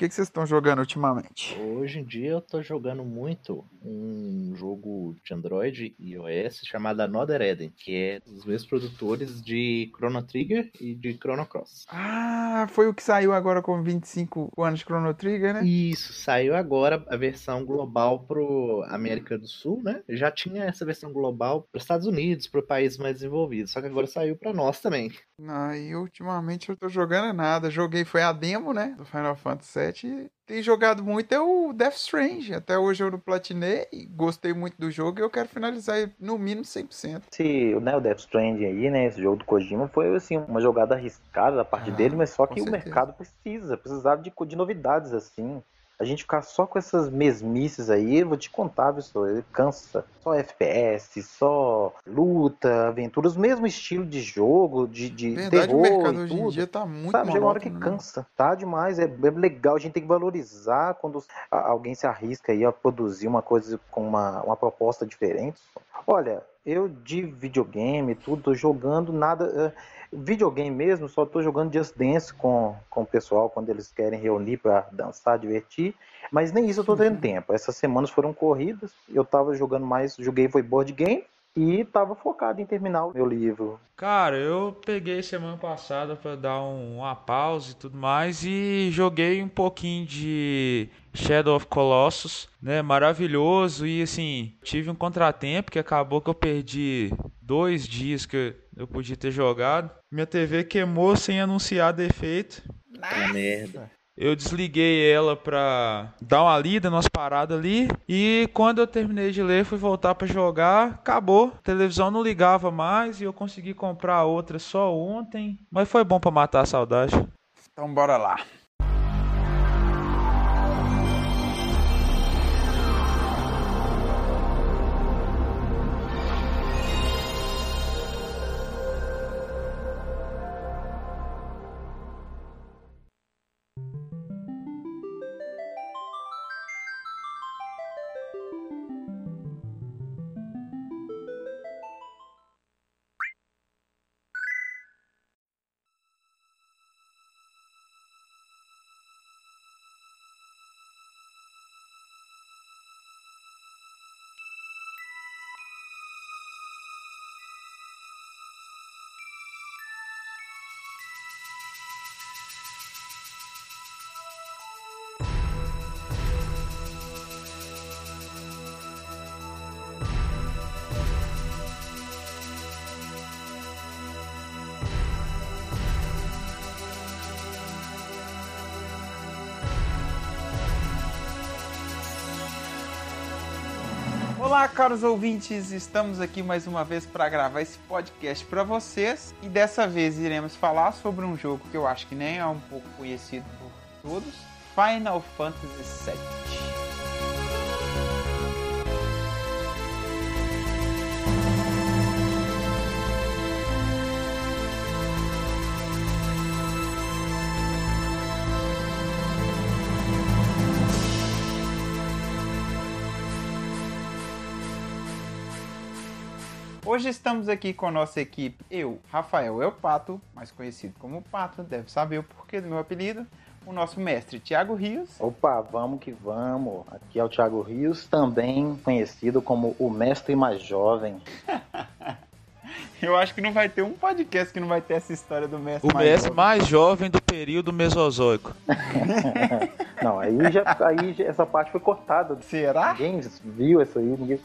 que, que vocês estão jogando ultimamente? Hoje em dia eu tô jogando muito um jogo de Android e iOS chamado Another Eden, que é dos mesmos produtores de Chrono Trigger e de Chrono Cross. Ah, foi o que saiu agora com 25 anos de Chrono Trigger, né? Isso, saiu agora a versão global pro América do Sul, né? Já tinha essa versão global para Estados Unidos, para países mais desenvolvidos, só que agora saiu para nós também. Ah, e ultimamente eu tô jogando nada. Joguei foi a demo, né, do Final Fantasy VII. Tem jogado muito é o Death Strange. Até hoje eu não platinei, gostei muito do jogo e eu quero finalizar no mínimo 100%. Esse, né, o Death Strange aí, né, esse jogo do Kojima foi assim uma jogada arriscada da parte ah, dele, mas só que o mercado precisa, precisava de, de novidades assim a gente ficar só com essas mesmices aí, eu vou te contar, pessoal, ele cansa. Só FPS, só luta, aventuras, mesmo estilo de jogo, de, de Verdade, terror o mercado hoje em dia tá muito Sabe, chega uma hora que né? cansa, tá demais, é, é, legal, a gente tem que valorizar quando alguém se arrisca aí a produzir uma coisa com uma, uma proposta diferente. Olha, eu de videogame, tudo, tô jogando nada... Uh, Videogame mesmo, só tô jogando Just Dance com, com o pessoal quando eles querem reunir para dançar, divertir. Mas nem isso eu tô tendo uhum. tempo. Essas semanas foram corridas, eu tava jogando mais, joguei foi board game e tava focado em terminar o meu livro. Cara, eu peguei semana passada para dar um, uma pausa e tudo mais e joguei um pouquinho de Shadow of Colossus, né? Maravilhoso e assim, tive um contratempo que acabou que eu perdi dois dias que eu podia ter jogado. Minha TV queimou sem anunciar defeito. Nossa. merda. Eu desliguei ela pra dar uma lida nas paradas ali. E quando eu terminei de ler, fui voltar para jogar. Acabou. A televisão não ligava mais e eu consegui comprar outra só ontem. Mas foi bom para matar a saudade. Então bora lá. Olá, caros ouvintes, estamos aqui mais uma vez para gravar esse podcast para vocês e dessa vez iremos falar sobre um jogo que eu acho que nem é um pouco conhecido por todos, Final Fantasy VII. Hoje estamos aqui com a nossa equipe, eu, Rafael El Pato, mais conhecido como Pato, deve saber o porquê do meu apelido, o nosso mestre Tiago Rios. Opa, vamos que vamos. Aqui é o Tiago Rios, também conhecido como o mestre mais jovem. Eu acho que não vai ter um podcast que não vai ter essa história do mestre o mais mestre jovem. mais jovem do período mesozoico. não, aí já, aí já, essa parte foi cortada. Será? Ninguém viu isso aí, ninguém.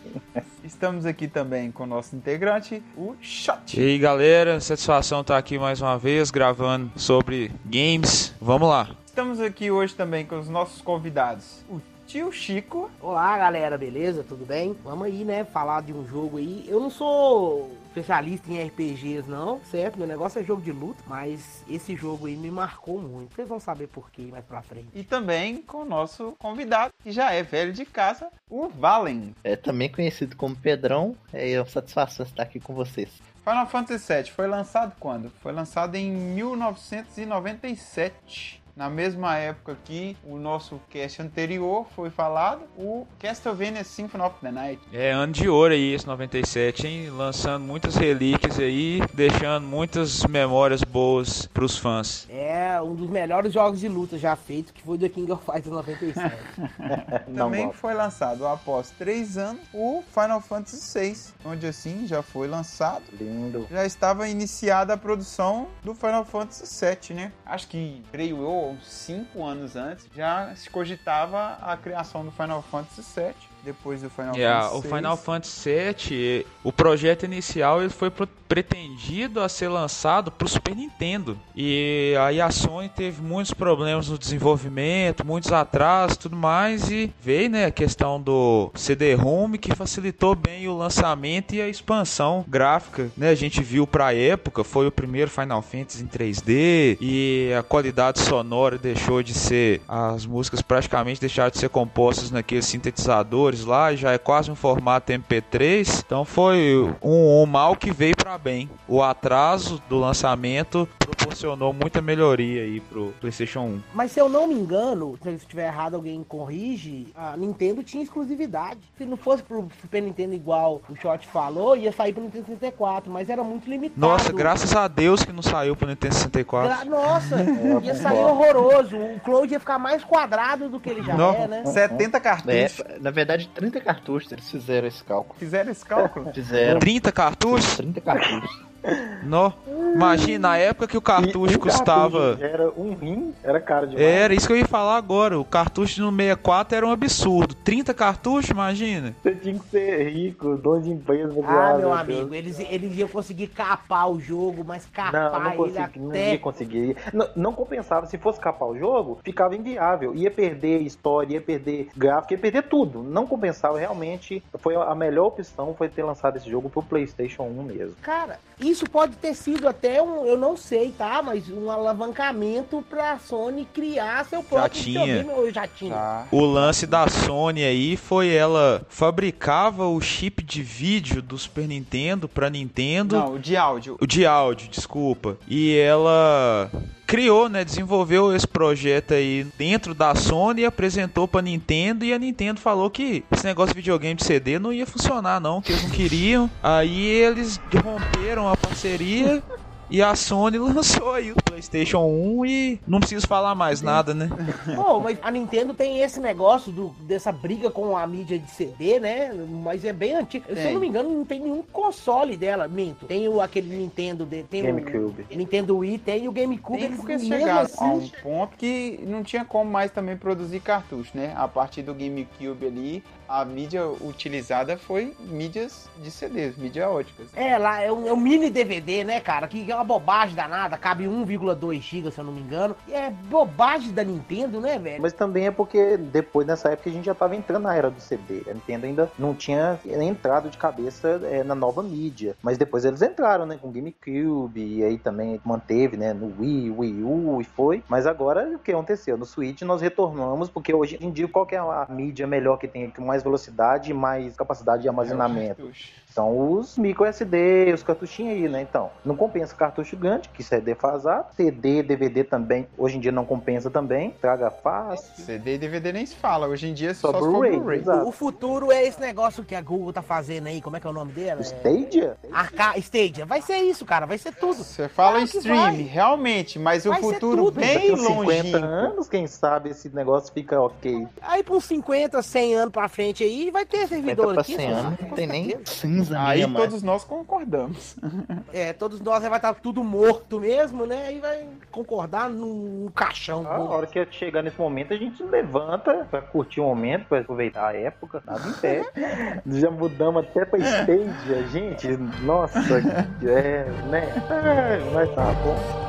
Estamos aqui também com o nosso integrante, o Shot. E aí, galera, satisfação estar aqui mais uma vez gravando sobre games. Vamos lá. Estamos aqui hoje também com os nossos convidados, o tio Chico. Olá, galera, beleza? Tudo bem? Vamos aí, né, falar de um jogo aí. Eu não sou especialista em RPGs não, certo? Meu negócio é jogo de luta, mas esse jogo aí me marcou muito. Vocês vão saber por quê mais pra frente. E também com o nosso convidado, que já é velho de casa, o Valen. É também conhecido como Pedrão. É uma satisfação estar aqui com vocês. Final Fantasy VII foi lançado quando? Foi lançado em 1997. Na mesma época que o nosso cast anterior foi falado, o Castlevania Symphony of the Night. É, ano de ouro aí, esse 97, hein? Lançando muitas relíquias aí, deixando muitas memórias boas pros fãs. É um dos melhores jogos de luta já feito, que foi do King of Fighters 97. Não Também foi lançado após três anos o Final Fantasy VI, onde assim já foi lançado. Lindo. Já estava iniciada a produção do Final Fantasy VII, né? Acho que, creio eu, cinco anos antes, já se cogitava a criação do Final Fantasy VII. Depois do Final É, Fantasy o VI. Final Fantasy VII, o projeto inicial ele foi pretendido a ser lançado para o Super Nintendo. E aí a Sony teve muitos problemas no desenvolvimento, muitos atrasos, tudo mais e veio, né, a questão do CD-ROM que facilitou bem o lançamento e a expansão gráfica, né? A gente viu para época, foi o primeiro Final Fantasy em 3D e a qualidade sonora deixou de ser as músicas praticamente deixaram de ser compostas naqueles sintetizadores lá, já é quase um formato MP3. Então foi um, um mal que veio para bem. O atraso do lançamento proporcionou muita melhoria aí pro PlayStation 1. Mas se eu não me engano, se eu estiver errado, alguém corrige, a Nintendo tinha exclusividade. Se não fosse pro Super Nintendo igual o Short falou, ia sair pro Nintendo 64, mas era muito limitado. Nossa, graças a Deus que não saiu pro Nintendo 64. Gra- Nossa, ia eu sair horroroso. O Cloud ia ficar mais quadrado do que ele já Não, é, né? 70 É, cartuchos. na verdade, 30 cartuchos eles fizeram esse cálculo. Fizeram esse cálculo? Fizeram 30 cartuchos? 30 cartuchos. Não. Imagina, na época que o cartucho E o custava. cartucho Era um rim, era caro demais. Era isso que eu ia falar agora. O cartucho no 64 era um absurdo. 30 cartuchos, imagina. Você tinha que ser rico, dono de empresa. Ah, meu Deus. amigo, eles, eles iam conseguir capar o jogo, mas Não, capar não ele consegui, não até. ia conseguir. Não, não compensava. Se fosse capar o jogo, ficava inviável. Ia perder história, ia perder gráfico, ia perder tudo. Não compensava realmente. Foi a melhor opção foi ter lançado esse jogo pro PlayStation 1 mesmo. Cara, isso pode ter sido até um, eu não sei, tá? Mas um alavancamento pra Sony criar seu próprio tinha. videogame, ou já tinha. Tá. O lance da Sony aí foi ela fabricava o chip de vídeo do Super Nintendo pra Nintendo. Não, o de áudio. O de áudio, desculpa. E ela criou, né, desenvolveu esse projeto aí dentro da Sony e apresentou pra Nintendo e a Nintendo falou que esse negócio de videogame de CD não ia funcionar não, que eles não queriam. Aí eles romperam a parceria e a Sony lançou aí o PlayStation 1 e não preciso falar mais nada, né? Pô, mas a Nintendo tem esse negócio do, dessa briga com a mídia de CD, né? Mas é bem antigo. Se eu Tem. não me engano, não tem nenhum console dela, minto. Tem o, aquele Nintendo, de, tem GameCube. o Nintendo Wii, tem o GameCube. Tem eles porque chegaram assim- a um ponto que não tinha como mais também produzir cartucho, né? A partir do GameCube ali, a mídia utilizada foi mídias de CDs, mídia óticas. É, lá é um, é um mini DVD, né, cara? Que é uma bobagem danada, cabe 1,2 GB, se eu não me engano. E é bobagem da Nintendo, né, velho? Mas também é porque depois nessa época a gente já tava entrando na era do CD. A Nintendo ainda não tinha entrado de cabeça é, na nova mídia. Mas depois eles entraram, né? Com GameCube. E aí também manteve, né? No Wii, Wii U e foi. Mas agora o que aconteceu? No Switch nós retornamos, porque hoje em dia qual que é a mídia melhor que tem mais velocidade e mais capacidade de armazenamento? são os micro SD, os cartuchinhos aí, né? Então, não compensa cartucho grande, que isso é defasado. CD, DVD também, hoje em dia não compensa também, traga fácil. CD e DVD nem se fala, hoje em dia é só, só Blu-ray. Blu o futuro é esse negócio que a Google tá fazendo aí, como é que é o nome dela? É Stadia? Arca... Stadia, vai ser isso, cara, vai ser tudo. Você fala em stream, realmente, mas vai o futuro bem longe. 50 anos, quem sabe esse negócio fica ok. Aí por uns 50, 100 anos pra frente aí, vai ter servidor aqui. 100 anos, não tem nem né, aí mesmo, todos nós concordamos. É, todos nós vai estar tudo morto mesmo, né? e vai concordar num caixão. Ah, hora que chegar nesse momento, a gente levanta pra curtir o momento, pra aproveitar a época, nada em pé. Já mudamos até pra stage, a gente. Nossa, é, né? É, mas tá bom.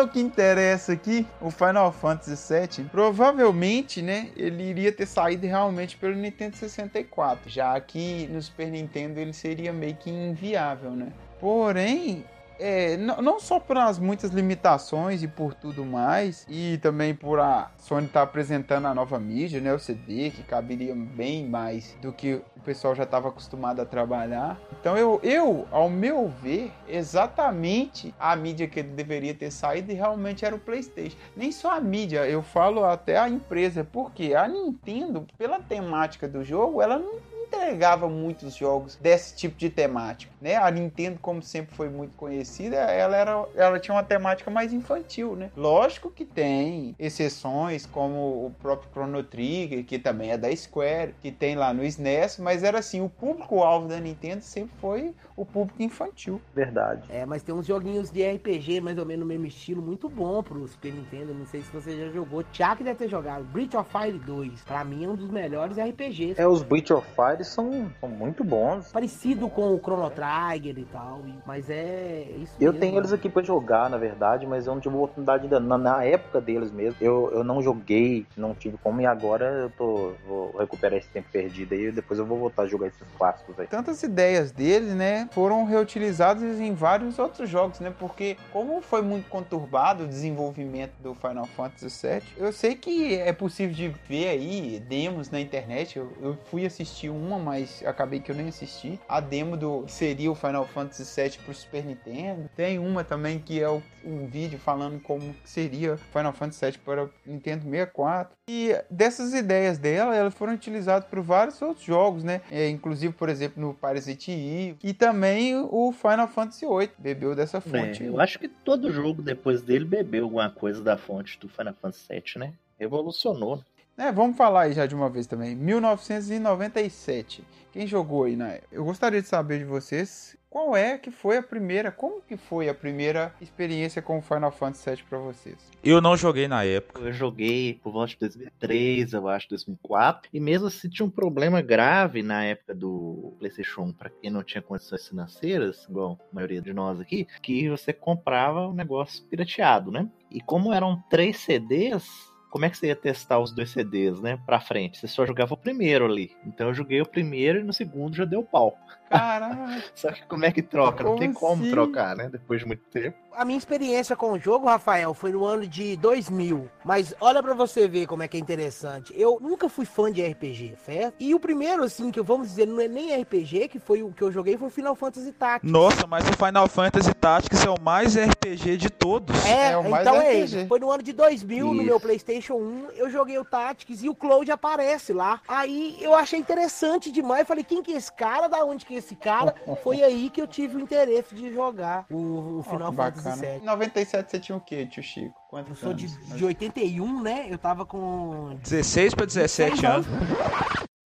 Ao que interessa aqui, o Final Fantasy VII, provavelmente, né, ele iria ter saído realmente pelo Nintendo 64, já que no Super Nintendo ele seria meio que inviável, né? Porém, é, não só pelas muitas limitações e por tudo mais, e também por a Sony estar tá apresentando a nova mídia, né, o CD, que caberia bem mais do que o pessoal já estava acostumado a trabalhar. Então eu, eu, ao meu ver, exatamente a mídia que ele deveria ter saído realmente era o PlayStation. Nem só a mídia, eu falo até a empresa, porque a Nintendo, pela temática do jogo, ela não entregava muitos jogos desse tipo de temática, né? A Nintendo, como sempre foi muito conhecida, ela era, ela tinha uma temática mais infantil, né? Lógico que tem exceções, como o próprio Chrono Trigger, que também é da Square, que tem lá no SNES, mas era assim, o público-alvo da Nintendo sempre foi o público infantil. Verdade. É, mas tem uns joguinhos de RPG, mais ou menos no mesmo estilo, muito bom pro Super Nintendo. Não sei se você já jogou. Tiago deve ter jogado. Breath of Fire 2. Pra mim é um dos melhores RPGs. É, os Breath of Fire eles são, são muito bons. Parecido com o Chrono Trigger e tal, mas é isso Eu mesmo, tenho eles aqui para jogar, na verdade, mas eu não tive oportunidade ainda. Na, na, época deles mesmo, eu, eu não joguei, não tive como, e agora eu tô vou recuperar esse tempo perdido aí, e depois eu vou voltar a jogar esses clássicos aí. Tantas ideias dele, né, foram reutilizadas em vários outros jogos, né, porque como foi muito conturbado o desenvolvimento do Final Fantasy VII, eu sei que é possível de ver aí demos na internet, eu, eu fui assistir uma, mas acabei que eu nem assisti. A demo do seria o Final Fantasy VII pro Super Nintendo. Tem uma também que é o, um vídeo falando como seria Final Fantasy VII para o Nintendo 64. E dessas ideias dela, elas foram utilizadas por vários outros jogos, né? É, inclusive, por exemplo, no Parasite Eve. E também o Final Fantasy VIII bebeu dessa é, fonte. É, eu acho que todo jogo depois dele bebeu alguma coisa da fonte do Final Fantasy VII, né? Revolucionou. É, vamos falar aí já de uma vez também. 1997. Quem jogou aí na época? Eu gostaria de saber de vocês qual é que foi a primeira, como que foi a primeira experiência com o Final Fantasy VII para vocês? Eu não joguei na época. Eu joguei por volta de 2003, eu acho, 2004, e mesmo assim tinha um problema grave na época do PlayStation 1, para quem não tinha condições financeiras, igual a maioria de nós aqui, que você comprava o um negócio pirateado, né? E como eram três CDs, como é que você ia testar os dois CDs, né, pra frente? Você só jogava o primeiro ali. Então eu joguei o primeiro e no segundo já deu pau. Caraca! só que como é que troca? Não tem como assim? trocar, né, depois de muito tempo a minha experiência com o jogo, Rafael, foi no ano de 2000. Mas olha para você ver como é que é interessante. Eu nunca fui fã de RPG, certo? E o primeiro, assim, que vamos dizer, não é nem RPG, que foi o que eu joguei, foi o Final Fantasy Tactics. Nossa, mas o Final Fantasy Tactics é o mais RPG de todos. É, é o mais então RPG. é isso. Foi no ano de 2000, isso. no meu PlayStation 1, eu joguei o Tactics e o Cloud aparece lá. Aí eu achei interessante demais. Falei, quem que é esse cara? Da onde que é esse cara? foi aí que eu tive o interesse de jogar o, o Final oh, Fantasy bacana. Em 97 você tinha o quê, tio Chico? Quantos eu sou de, de 81, né? Eu tava com. 16 para 17 anos.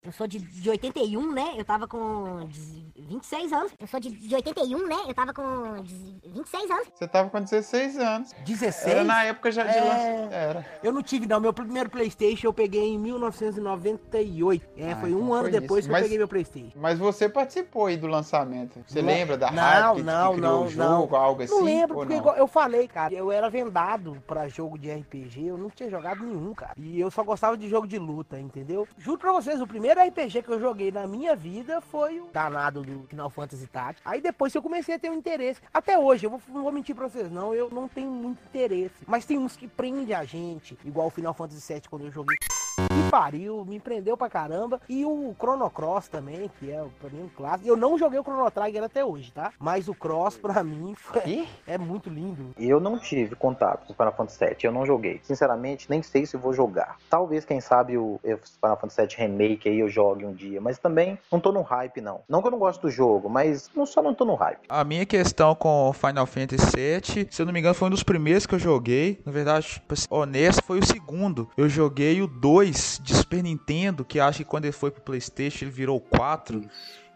Eu sou de, de 81, né? Eu tava com 26 anos. Eu sou de, de 81, né? Eu tava com 26 anos. Você tava com 16 anos. 16? Era na época já de é... lançamento. Era. Eu não tive, não. Meu primeiro Playstation eu peguei em 1998. É, ah, foi um então ano foi depois isso. que mas, eu peguei meu Playstation. Mas você participou aí do lançamento. Você não, lembra da não, hype não, que, que não, o jogo, não. algo assim? Não lembro, porque não? eu falei, cara, eu era vendado pra jogo de RPG. Eu não tinha jogado nenhum, cara. E eu só gostava de jogo de luta, entendeu? Juro pra vocês, o primeiro RPG que eu joguei na minha vida foi o danado do Final Fantasy Tactics. Aí depois eu comecei a ter um interesse. Até hoje, eu vou, não vou mentir pra vocês, não, eu não tenho muito interesse. Mas tem uns que prendem a gente, igual o Final Fantasy VII quando eu joguei. Pariu, me prendeu pra caramba. E o Chrono Cross também, que é pra mim um clássico. Eu não joguei o Chrono Trigger até hoje, tá? Mas o Cross pra mim foi... é muito lindo. Eu não tive contato com o Final Fantasy VII, eu não joguei. Sinceramente, nem sei se vou jogar. Talvez, quem sabe, o Final Fantasy VII Remake aí eu jogue um dia mas também não tô no hype, não. Não que eu não gosto do jogo, mas não, só não tô no hype. A minha questão com Final Fantasy VII, se eu não me engano, foi um dos primeiros que eu joguei. Na verdade, honesto, foi o segundo. Eu joguei o 2 de Super Nintendo, que acho que quando ele foi pro Playstation ele virou 4.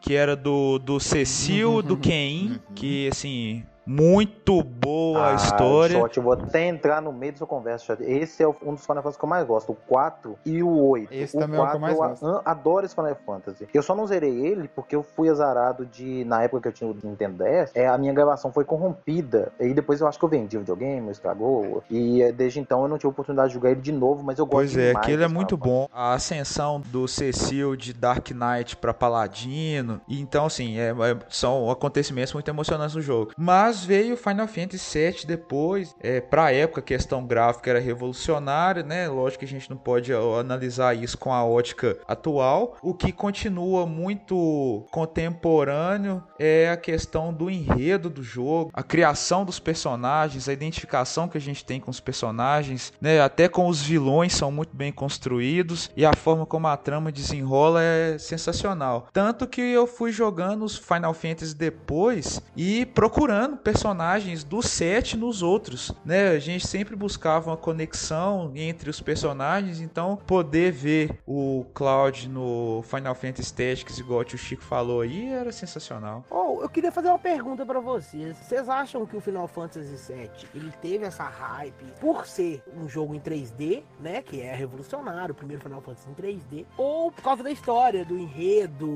Que era do, do Cecil, do Ken, uhum. que assim, muito boa a ah, história. Shot, eu vou até entrar no meio da sua conversa. Esse é um dos Final Fantasy que eu mais gosto, o 4 e o 8. Esse o também 4, é o que eu mais gosto. Eu adoro esse Final Fantasy. Eu só não zerei ele porque eu fui azarado de, na época que eu tinha o Nintendo 10, é, a minha gravação foi corrompida. E depois eu acho que eu vendi o videogame, estragou. E é, desde então eu não tive oportunidade de jogar ele de novo, mas eu gosto Pois é, aquele é muito bom. A ascensão do Cecil de Dark Knight para Paladino. Então, assim, é, é, são acontecimentos muito emocionantes no jogo. Mas Mas veio Final Fantasy VII depois. É, pra época, a questão gráfica era revolucionária, né? Lógico que a gente não pode analisar isso com a ótica atual. O que continua muito contemporâneo é a questão do enredo do jogo, a criação dos personagens, a identificação que a gente tem com os personagens, né? Até com os vilões são muito bem construídos e a forma como a trama desenrola é sensacional. Tanto que eu fui jogando os Final Fantasy depois e procurando personagens do set nos outros, né? A gente sempre buscava uma conexão entre os personagens, então poder ver o Cloud no Final Fantasy Tactics, igual o tio Chico falou aí, era sensacional. Oh, eu queria fazer uma pergunta para vocês. Vocês acham que o Final Fantasy VII ele teve essa hype por ser um jogo em 3D, né? Que é revolucionário, o primeiro Final Fantasy em 3D, ou por causa da história, do enredo,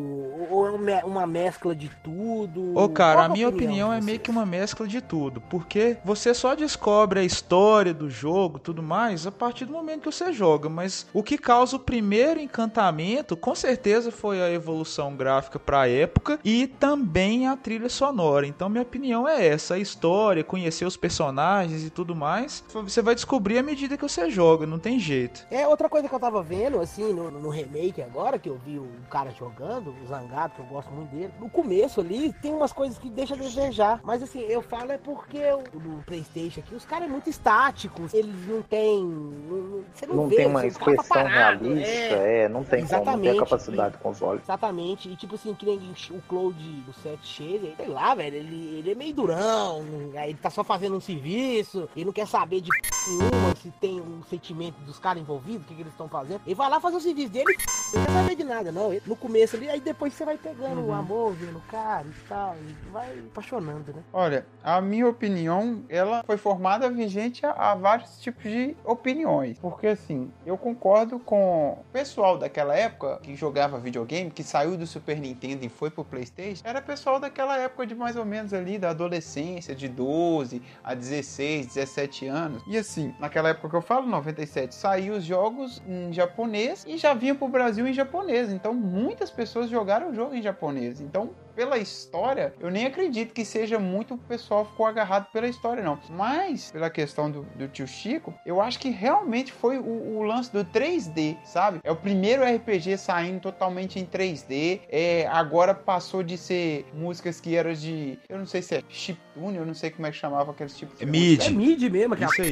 ou é uma mescla de tudo? Ô, cara, a minha opinião, é meio que uma mescla de tudo, porque você só descobre a história do jogo, tudo mais, a partir do momento que você joga, mas o que causa o primeiro encantamento, com certeza foi a evolução gráfica para a época e também a trilha sonora. Então minha opinião é essa, a história, conhecer os personagens e tudo mais, você vai descobrir à medida que você joga, não tem jeito. É outra coisa que eu tava vendo assim no, no remake agora que eu vi o cara jogando, o Zangado, que eu gosto muito dele. No começo ali tem umas coisas que deixa a desejar, mas assim, eu falo é porque no PlayStation aqui os caras é muito estáticos, eles não têm não, você não, não vê, tem uma expressão realista, é, é, não tem Exatamente. como, não tem capacidade com os olhos. Exatamente. E tipo assim, que nem o Cloud do 7 Shade, sei lá, velho, ele, ele é meio durão, aí ele tá só fazendo um serviço, ele não quer saber de nenhuma se tem um sentimento dos caras envolvidos, o que, que eles estão fazendo. Ele vai lá fazer o serviço dele, não quer saber de nada, não. No começo ali, aí depois você vai pegando uhum. o amor, vendo o cara e tal, e vai apaixonando, né? Olha, a minha opinião, ela foi formada vigente a, a vários tipos de opiniões. Porque assim, eu concordo com o pessoal daquela época que jogava videogame, que saiu do Super Nintendo e foi pro Playstation, era pessoal daquela época de mais ou menos ali, da adolescência, de 12 a 16, 17 anos. E assim, naquela época que eu falo, 97, saiu os jogos em japonês e já vinha pro Brasil em japonês. Então muitas pessoas jogaram o jogo em japonês. Então pela história, eu nem acredito que seja muito o pessoal ficou agarrado pela história, não. Mas, pela questão do, do tio Chico, eu acho que realmente foi o, o, lance do 3D, sabe? É o primeiro RPG saindo totalmente em 3D. É, agora passou de ser músicas que eram de. Eu não sei se é chiptune, eu não sei como é que chamava aqueles tipos de. É mid. É mid mesmo, que Isso aí.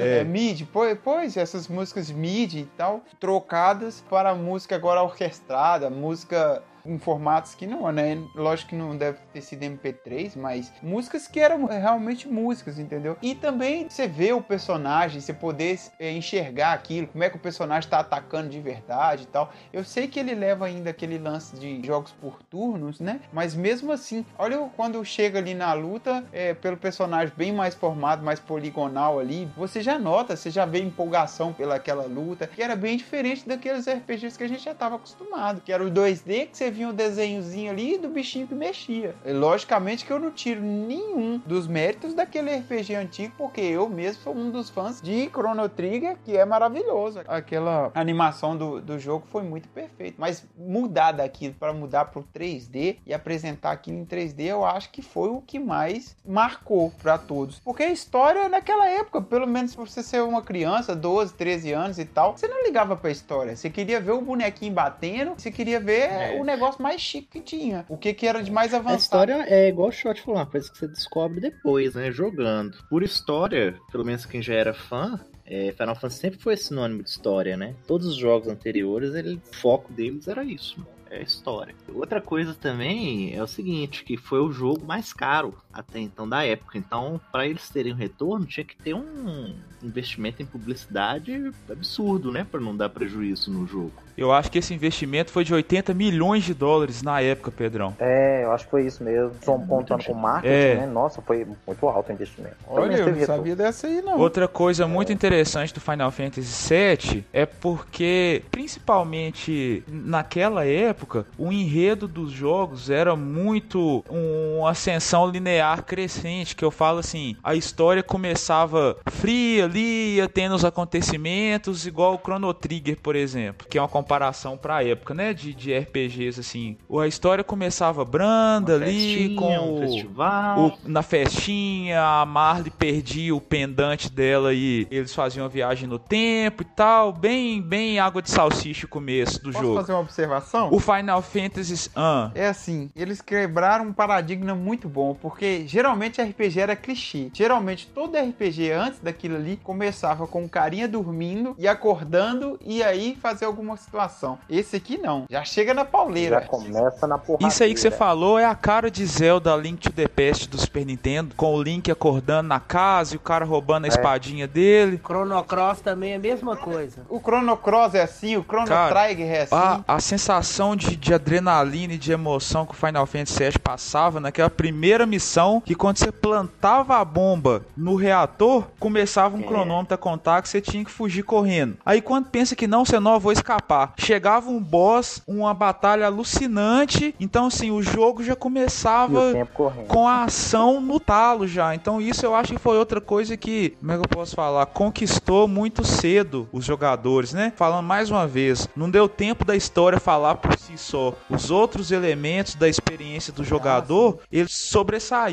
É, é mid. Pois, pois, essas músicas mid e tal, trocadas para música agora orquestrada, música em formatos que não, né? Lógico que não deve ter sido MP3, mas músicas que eram realmente músicas, entendeu? E também você vê o personagem, você poder é, enxergar aquilo, como é que o personagem tá atacando de verdade e tal. Eu sei que ele leva ainda aquele lance de jogos por turnos, né? Mas mesmo assim, olha quando chega ali na luta, é, pelo personagem bem mais formado, mais poligonal ali, você já nota, você já vê empolgação pelaquela luta, que era bem diferente daqueles RPGs que a gente já estava acostumado, que era o 2D que você vinha um desenhozinho ali do bichinho que mexia. E, logicamente que eu não tiro nenhum dos méritos daquele RPG antigo, porque eu mesmo sou um dos fãs de Chrono Trigger, que é maravilhoso. Aquela animação do, do jogo foi muito perfeita. Mas mudar daquilo para mudar pro 3D e apresentar aquilo em 3D, eu acho que foi o que mais marcou para todos. Porque a história naquela época, pelo menos se você ser uma criança, 12, 13 anos e tal, você não ligava pra história. Você queria ver o bonequinho batendo, você queria ver é. o negócio negócio mais chique que tinha. O que, que era de mais avançado. A história é igual o Shot falou, uma coisa que você descobre depois, né? Jogando. Por história, pelo menos quem já era fã, é, Final Fantasy sempre foi sinônimo de história, né? Todos os jogos anteriores, ele, o foco deles era isso, é história. Outra coisa também é o seguinte, que foi o jogo mais caro até então da época. Então, para eles terem um retorno, tinha que ter um investimento em publicidade absurdo, né, para não dar prejuízo no jogo. Eu acho que esse investimento foi de 80 milhões de dólares na época, Pedrão. É, eu acho que foi isso mesmo. Só é contando com marketing, é. né? Nossa, foi muito alto o investimento. Olha, eu não sabia dessa aí, não. Outra coisa é. muito interessante do Final Fantasy VII é porque, principalmente naquela época, época, o enredo dos jogos era muito uma ascensão linear crescente, que eu falo assim, a história começava fria ali, ia tendo os acontecimentos, igual o Chrono Trigger, por exemplo, que é uma comparação pra época, né, de, de RPGs, assim. A história começava branda Uma ali, festinha, com um o, festival. o- na festinha, a Marley perdia o pendante dela e eles faziam a viagem no tempo e tal, bem, bem água de salsicha o começo do Posso jogo. fazer uma observação? O Final Fantasy, ah, É assim, eles quebraram um paradigma muito bom, porque geralmente RPG era clichê. Geralmente todo RPG antes daquilo ali começava com um carinha dormindo e acordando e aí fazer alguma situação. Esse aqui não, já chega na pauleira. Já começa na porrada. Isso aí que você falou é a cara de Zelda Link to the Past do Super Nintendo, com o Link acordando na casa e o cara roubando a espadinha dele. Chrono Cross também é a mesma coisa. O Chrono Cross é assim, o Chrono Cara, Trigger é assim. A, a sensação de, de adrenalina e de emoção que o Final Fantasy VII passava naquela primeira missão, que quando você plantava a bomba no reator, começava um É. cronômetro a contar que você tinha que fugir correndo. Aí quando pensa que não, você não, vou escapar. Chegava um boss, uma batalha alucinante, então assim, o jogo já começava com a ação no talo já. Então isso eu acho que foi outra coisa que, como é que eu posso falar, conquistou muito cedo os jogadores, né? Falando mais uma vez, não deu tempo da história falar por si só. Os outros elementos da experiência do jogador, eles sobressaíram.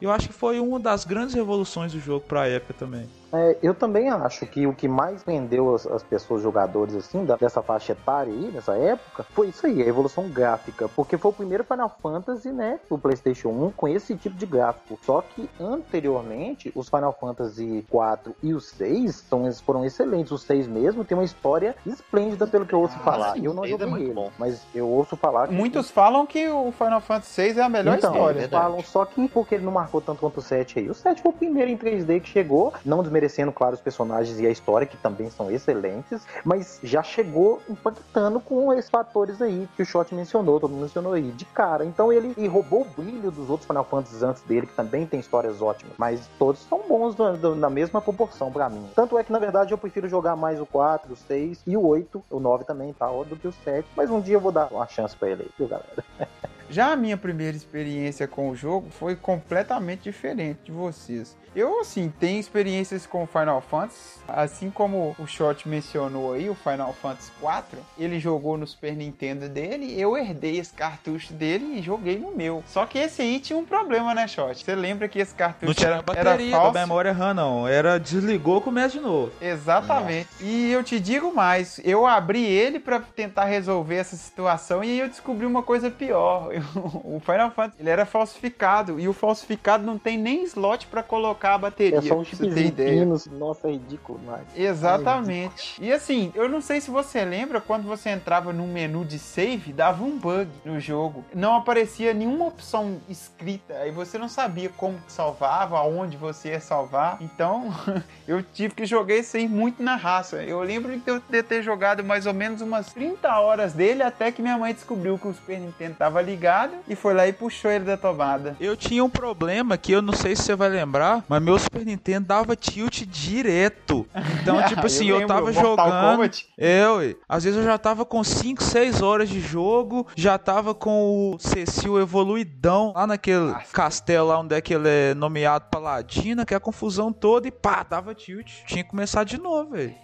Eu acho que foi uma das grandes revoluções do jogo pra época também. É, eu também acho que o que mais vendeu as, as pessoas, jogadores, assim, da- dessa faixa etária aí, nessa época, foi isso aí, a evolução gráfica. Porque foi o primeiro Final Fantasy, né, do PlayStation 1 com esse tipo de gráfico. Só que anteriormente, os Final Fantasy 4 e o 6 são, foram excelentes. O 6 mesmo tem uma história esplêndida, pelo que eu ouço Ah, falar. sim, eu não 6 é joguei muito ele, bom. mas eu ouço falar que. Muitos falam que o Final Fantasy VI é a melhor então, história. eles falam só que porque ele não marcou tanto quanto o 7 aí. O 7 foi o primeiro em 3D que chegou, não desmerecendo, claro, os personagens e a história, que também são excelentes, mas já chegou impactando com esses fatores aí que o Shot mencionou, todo mundo mencionou aí, de cara. Então ele roubou o brilho dos outros Final Fantasy antes dele, que também tem histórias ótimas, mas todos são bons na, na- mesma proporção pra mim. Tanto é que, na verdade, eu prefiro jogar mais o 4, o 6 e o 8, o 9 também tá, do que o 7, mas um dia eu vou dar uma chance pra ele aí, viu, galera? Já a minha primeira experiência com o jogo foi completamente diferente de vocês. Eu, assim, tenho experiências com Final Fantasy, assim como o Shot mencionou aí, o Final Fantasy 4, ele jogou no Super Nintendo dele, eu herdei esse cartucho dele e joguei no meu. Só que esse aí tinha um problema, né, Shot? Você lembra que esse cartucho era, bateria era falso? da memória RAM, não. Era desligou, começa de novo. Exatamente. E eu te digo mais, eu abri ele pra tentar resolver essa situação e aí eu descobri uma coisa pior. o Final Fantasy, ele era falsificado e o falsificado não tem nem slot pra colocar a bateria. É só um chipzinho pinos. Nossa, é ridículo demais. Exatamente. E assim, eu não sei se você lembra quando você entrava no menu de save, dava um bug no jogo. Não aparecia nenhuma opção escrita. Aí você não sabia como que salvava, aonde você ia salvar. Então, eu tive que jogar isso aí muito na raça. Eu lembro de eu de ter jogado mais ou menos umas 30 horas dele até que minha mãe descobriu que o Super Nintendo tava ligado e foi lá e puxou ele da tomada. Eu tinha um problema que eu não sei se você vai lembrar, mas meu Super Nintendo dava tilt direto. Então, tipo assim, eu, lembro, tava jogando. Kombat. Ué. Às vezes eu já tava com 5, 6 horas de jogo, já tava com o Cecil evoluidão lá naquele Nossa. castelo lá onde é que ele é nomeado Paladino, que é a confusão toda e pá, dava tilt. Tinha que começar de novo, velho.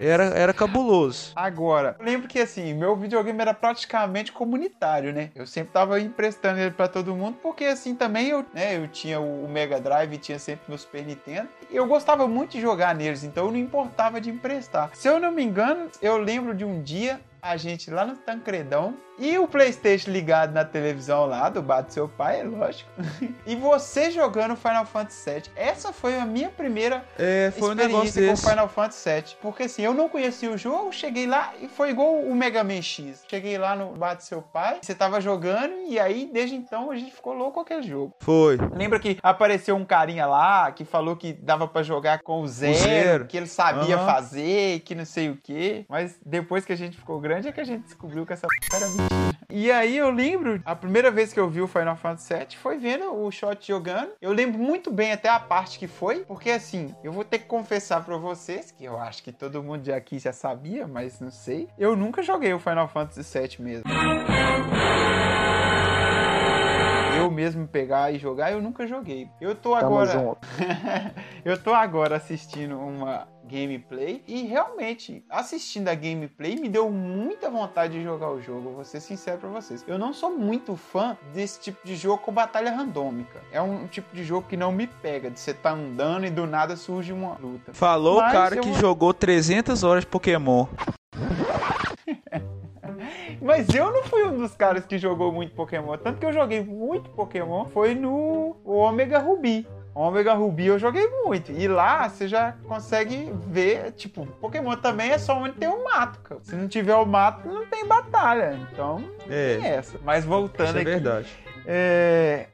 Era, era cabuloso. Agora, eu lembro que assim, meu videogame era praticamente comunitário, né? Eu sempre tava emprestando ele pra todo mundo, porque assim também eu, né, eu tinha o Mega Drive tinha sempre meu Super Nintendo. E eu gostava muito de jogar neles, então eu não importava de emprestar. Se eu não me engano, eu lembro de um dia a gente lá no Tancredão e o PlayStation ligado na televisão lá do bar do seu pai, é lógico. e você jogando Final Fantasy VII. Essa foi a minha primeira É, foi um experiência com desse. Final Fantasy VII. Porque assim, eu não conhecia o jogo, cheguei lá e foi igual o Mega Man X. Cheguei lá no bar do seu pai, você tava jogando e aí desde então a gente ficou louco com aquele jogo. Foi. Lembra que apareceu um carinha lá que falou que dava pra jogar com o zero, zero. que ele sabia Aham. fazer, que não sei o quê. Mas depois que a gente ficou grande é que a gente descobriu que essa era mentira. E aí eu lembro, a primeira vez que eu vi o Final Fantasy VII foi vendo o Shot jogando. Eu lembro muito bem até a parte que foi, porque assim, eu vou ter que confessar para vocês, que eu acho que todo mundo já aqui já sabia, mas não sei. Eu nunca joguei o Final Fantasy VII mesmo. eu mesmo pegar e jogar, eu nunca joguei. Eu tô agora. eu tô agora assistindo uma gameplay e realmente assistindo a gameplay me deu muita vontade de jogar o jogo, vou ser sincero pra vocês. Eu não sou muito fã desse tipo de jogo com batalha randômica. É um tipo de jogo que não me pega, de você tá andando e do nada surge uma luta. Falou o cara que vou- jogou 300 horas de Pokémon. Mas eu não fui um dos caras que jogou muito Pokémon. Tanto que eu joguei muito Pokémon foi no Omega Ruby. Omega Ruby eu joguei muito. E lá você já consegue ver, tipo, Pokémon também é só onde tem o mato, cara. Se não tiver o mato, não tem batalha. Então, É, tem essa. Mas voltando isso é aqui. verdade. É,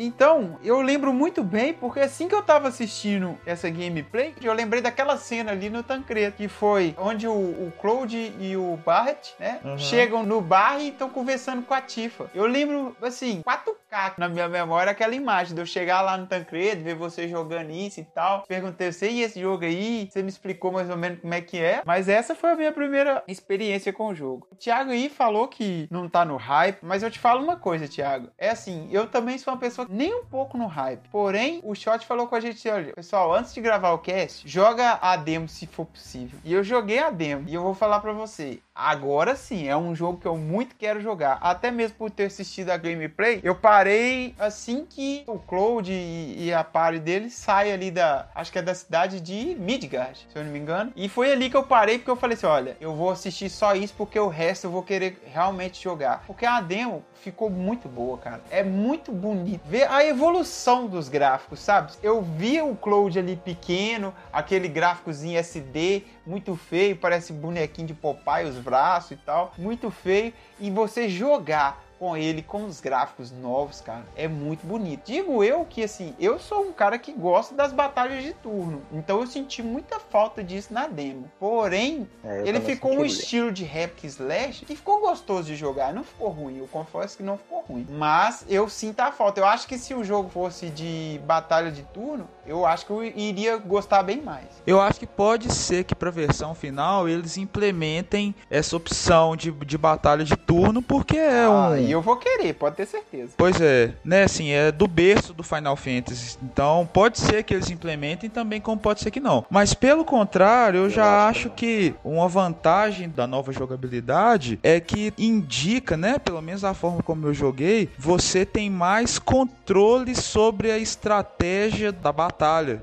Então, eu lembro muito bem, porque assim que eu tava assistindo essa gameplay, eu lembrei daquela cena ali no Tancredo, que foi onde o, o Cloud e o Barret, né, Uhum. chegam no bar e estão conversando com a Tifa. Eu lembro, assim, 4K na minha memória, aquela imagem de eu chegar lá no Tancredo, ver você jogando isso e tal. Perguntei, você e esse jogo aí? Você me explicou mais ou menos como é que é, mas essa foi a minha primeira experiência com o jogo. O Thiago aí falou que não tá no hype, mas eu te falo uma coisa, Thiago. É assim, eu também sou uma pessoa nem um pouco no hype. Porém, o Shot falou com a gente olha, pessoal, antes de gravar o cast, joga a demo se for possível. E eu joguei a demo. E eu vou falar pra você, agora sim, é um jogo que eu muito quero jogar. Até mesmo por ter assistido a gameplay, eu parei assim que o Cloud e, e a party dele sai ali da, acho que é da cidade de Midgard, se eu não me engano. E foi ali que eu parei porque eu falei assim, olha, eu vou assistir só isso porque o resto eu vou querer realmente jogar. Porque a demo ficou muito boa, cara. É muito bonito. Ver a evolução dos gráficos, sabe? Eu vi o Cloud ali pequeno, aquele gráficozinho SD, muito feio, parece bonequinho de Popeye, os braços e tal, muito feio. E você jogar com ele, com os gráficos novos, cara, é muito bonito. Digo eu que, assim, eu sou um cara que gosta das batalhas de turno, então eu senti muita falta disso na demo. Porém, É, ele ficou um estilo de Hack Slash que ficou gostoso de jogar, não ficou ruim, eu confesso que não ficou ruim. Mas eu sinto a falta, eu acho que se o jogo fosse de batalha de turno, eu acho que eu iria gostar bem mais. Eu acho que pode ser que pra versão final eles implementem essa opção de, de batalha de turno, porque é ah, um. e eu vou querer, pode ter certeza. Pois é, né, assim, é do berço do Final Fantasy. Então, pode ser que eles implementem também, como pode ser que não. Mas pelo contrário, eu, já acho que uma vantagem da nova jogabilidade é que indica, né, pelo menos a forma como eu joguei, você tem mais controle sobre a estratégia da batalha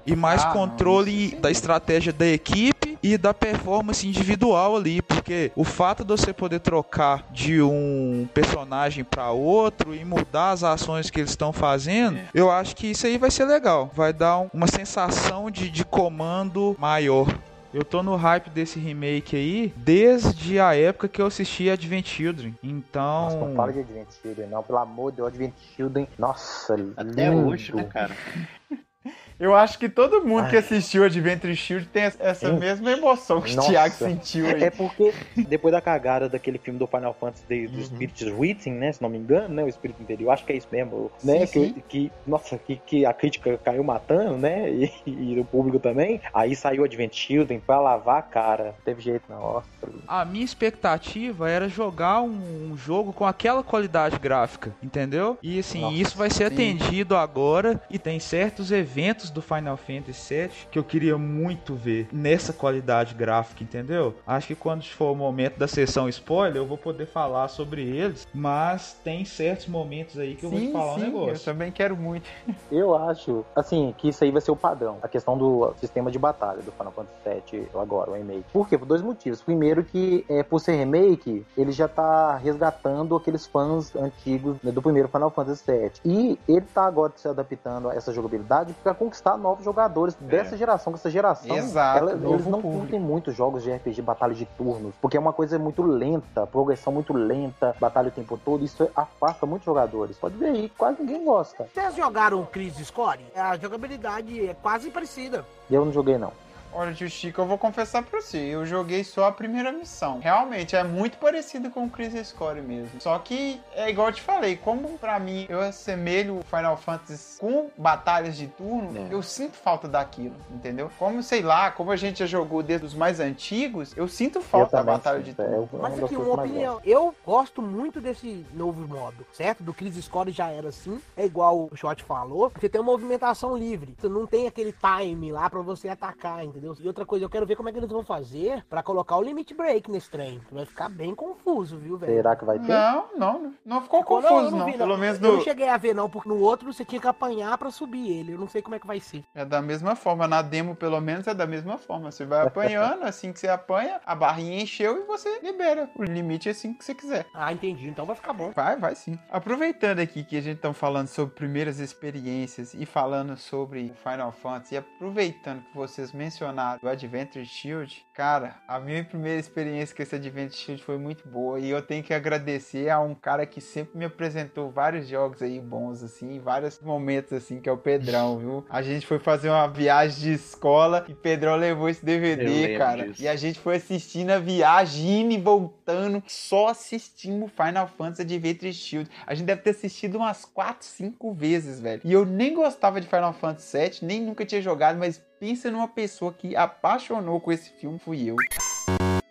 e mais Ah, não, controle sim. da estratégia da equipe e da performance individual ali, porque o fato de você poder trocar de um personagem para outro e mudar as ações que eles estão fazendo, É. eu acho que isso aí vai ser legal. Vai dar um- uma sensação de, de comando maior. Eu tô no hype desse remake aí desde a época que eu assisti Advent Children. Então. Nossa, não fala de Advent Children, não. Pelo amor de Deus, Advent Children. Nossa, Até lindo. hoje, né, cara? Eu acho que todo mundo que Ai. assistiu Adventure Shield tem essa Sim. mesma emoção que o Nossa. Thiago sentiu aí. É porque depois da cagada daquele filme do Final Fantasy de- do Uhum. Spirit Written, né? Se não me engano, né? O Espírito Interior, acho que é isso mesmo, né? Sim, que, sim. que, nossa, que, que a crítica caiu matando, né? E, e o público também. Aí saiu o Advent Children pra lavar a cara. Não teve jeito, não. Nossa. A minha expectativa era jogar um, um jogo com aquela qualidade gráfica, entendeu? E assim, Nossa, isso vai ser sim. atendido agora e tem certos eventos do Final Fantasy VII que eu queria muito ver nessa qualidade gráfica, entendeu? Acho que quando for o momento da sessão spoiler, eu vou poder falar sobre eles, mas tem certos momentos aí que eu vou te falar um eu negócio. também quero muito. Eu acho, assim, que isso aí vai ser o padrão. A questão do sistema de batalha do Final Fantasy VII agora, o remake. Por quê? Por dois motivos. Primeiro que, é, por ser remake, ele já tá resgatando aqueles fãs antigos né, do primeiro Final Fantasy VII. E ele tá agora se adaptando a essa jogabilidade para conquistar novos jogadores dessa geração. Que essa geração, Exato, ela- eles não curtem muito jogos de RPG, batalha de turnos, porque é uma coisa muito lenta, progressão muito lenta, batalha o tempo todo. Isso afasta muitos jogadores. Pode ver aí, quase ninguém gosta. Vocês jogaram Crisis Score? A jogabilidade é quase parecida. E eu não joguei, não. Olha, tio Chico, eu vou confessar pra você, eu joguei só a primeira missão. Realmente, é muito parecido com o Crisis Core mesmo. Só que, é igual eu te falei, como pra mim eu assemelho Final Fantasy com batalhas de turno, É. eu sinto falta daquilo, entendeu? Como, sei lá, como a gente já jogou desde os mais antigos, eu sinto Eu falta da também batalha de sinto, é, turno. eu- Mas uma das aqui, uma eu opinião. Eu gosto muito desse novo modo, certo? Do Crisis Core já era assim. É igual o Shot falou. Você tem uma movimentação livre. Você não tem aquele time lá pra você atacar, entendeu? E outra coisa, eu quero ver como é que eles vão fazer pra colocar o limit break nesse trem. Vai ficar bem confuso, viu, velho? Será que vai ter? Não, não, não, não ficou Ficou- confuso, eu não. vi, Pelo menos Eu não cheguei a ver, não, porque no outro você tinha que apanhar pra subir ele. Eu não sei como é que vai ser. É da mesma forma, na demo pelo menos é da mesma forma. Você vai apanhando, assim que você apanha, a barrinha encheu e você libera. O limite é assim que você quiser. Ah, entendi. Então vai ficar bom. Vai, vai sim. Aproveitando aqui que a gente tá falando sobre primeiras experiências e falando sobre o Final Fantasy, e aproveitando que vocês mencionaram o Adventure Shield, cara, a minha primeira experiência com esse Adventure Shield foi muito boa e eu tenho que agradecer a um cara que sempre me apresentou vários jogos aí bons, assim, vários momentos assim, que é o Pedrão, viu? A gente foi fazer uma viagem de escola e Pedrão levou esse DVD, cara. disso. E a gente foi assistindo a viagem indo e voltando, só assistindo Final Fantasy Adventure Shield. A gente deve ter assistido umas 4, 5 vezes, velho. E eu nem gostava de Final Fantasy VII, nem nunca tinha jogado, mas pensa numa pessoa que apaixonou com esse filme, fui eu.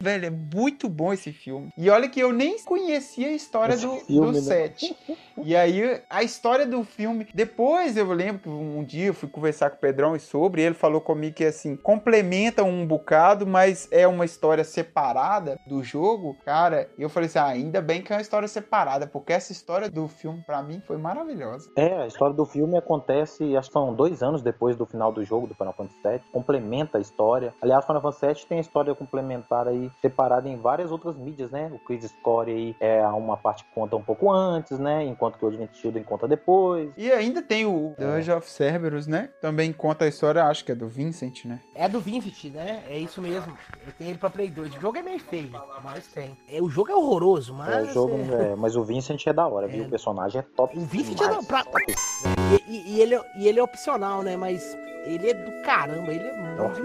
Velho, é muito bom esse filme. E olha que eu nem conhecia a história Esse do, filme, do né? 7. E aí, a história do filme. Depois eu lembro que um dia eu fui conversar com o Pedrão sobre, e ele falou comigo que assim, complementa um bocado, mas é uma história separada do jogo. Cara, eu falei assim: ah, ainda bem que é uma história separada, porque essa história do filme, pra mim, foi maravilhosa. É, a história do filme acontece, acho que são dois anos depois do final do jogo do Final Fantasy VII, complementa a história. Aliás, Final Fantasy VII tem a história complementar aí, separada em várias outras mídias, né? O Crisis Core aí é uma parte que conta um pouco antes, né? Enquanto que o Advent Children conta depois. E ainda tem o Dungeon of Cerberus, né? Também conta a história, acho que é do Vincent, né? É do Vincent, né? É isso mesmo. Eu tenho ele pra Play 2. O jogo é meio feio, mas tem. É, o jogo é horroroso, mas. É, o jogo, é- é, mas o Vincent é da hora, viu? É. O personagem é top. O Vincent é demais, da- pra- top. E, e- e ele, é- e ele é opcional, né? Mas ele é do caramba, ele é um Nossa, dos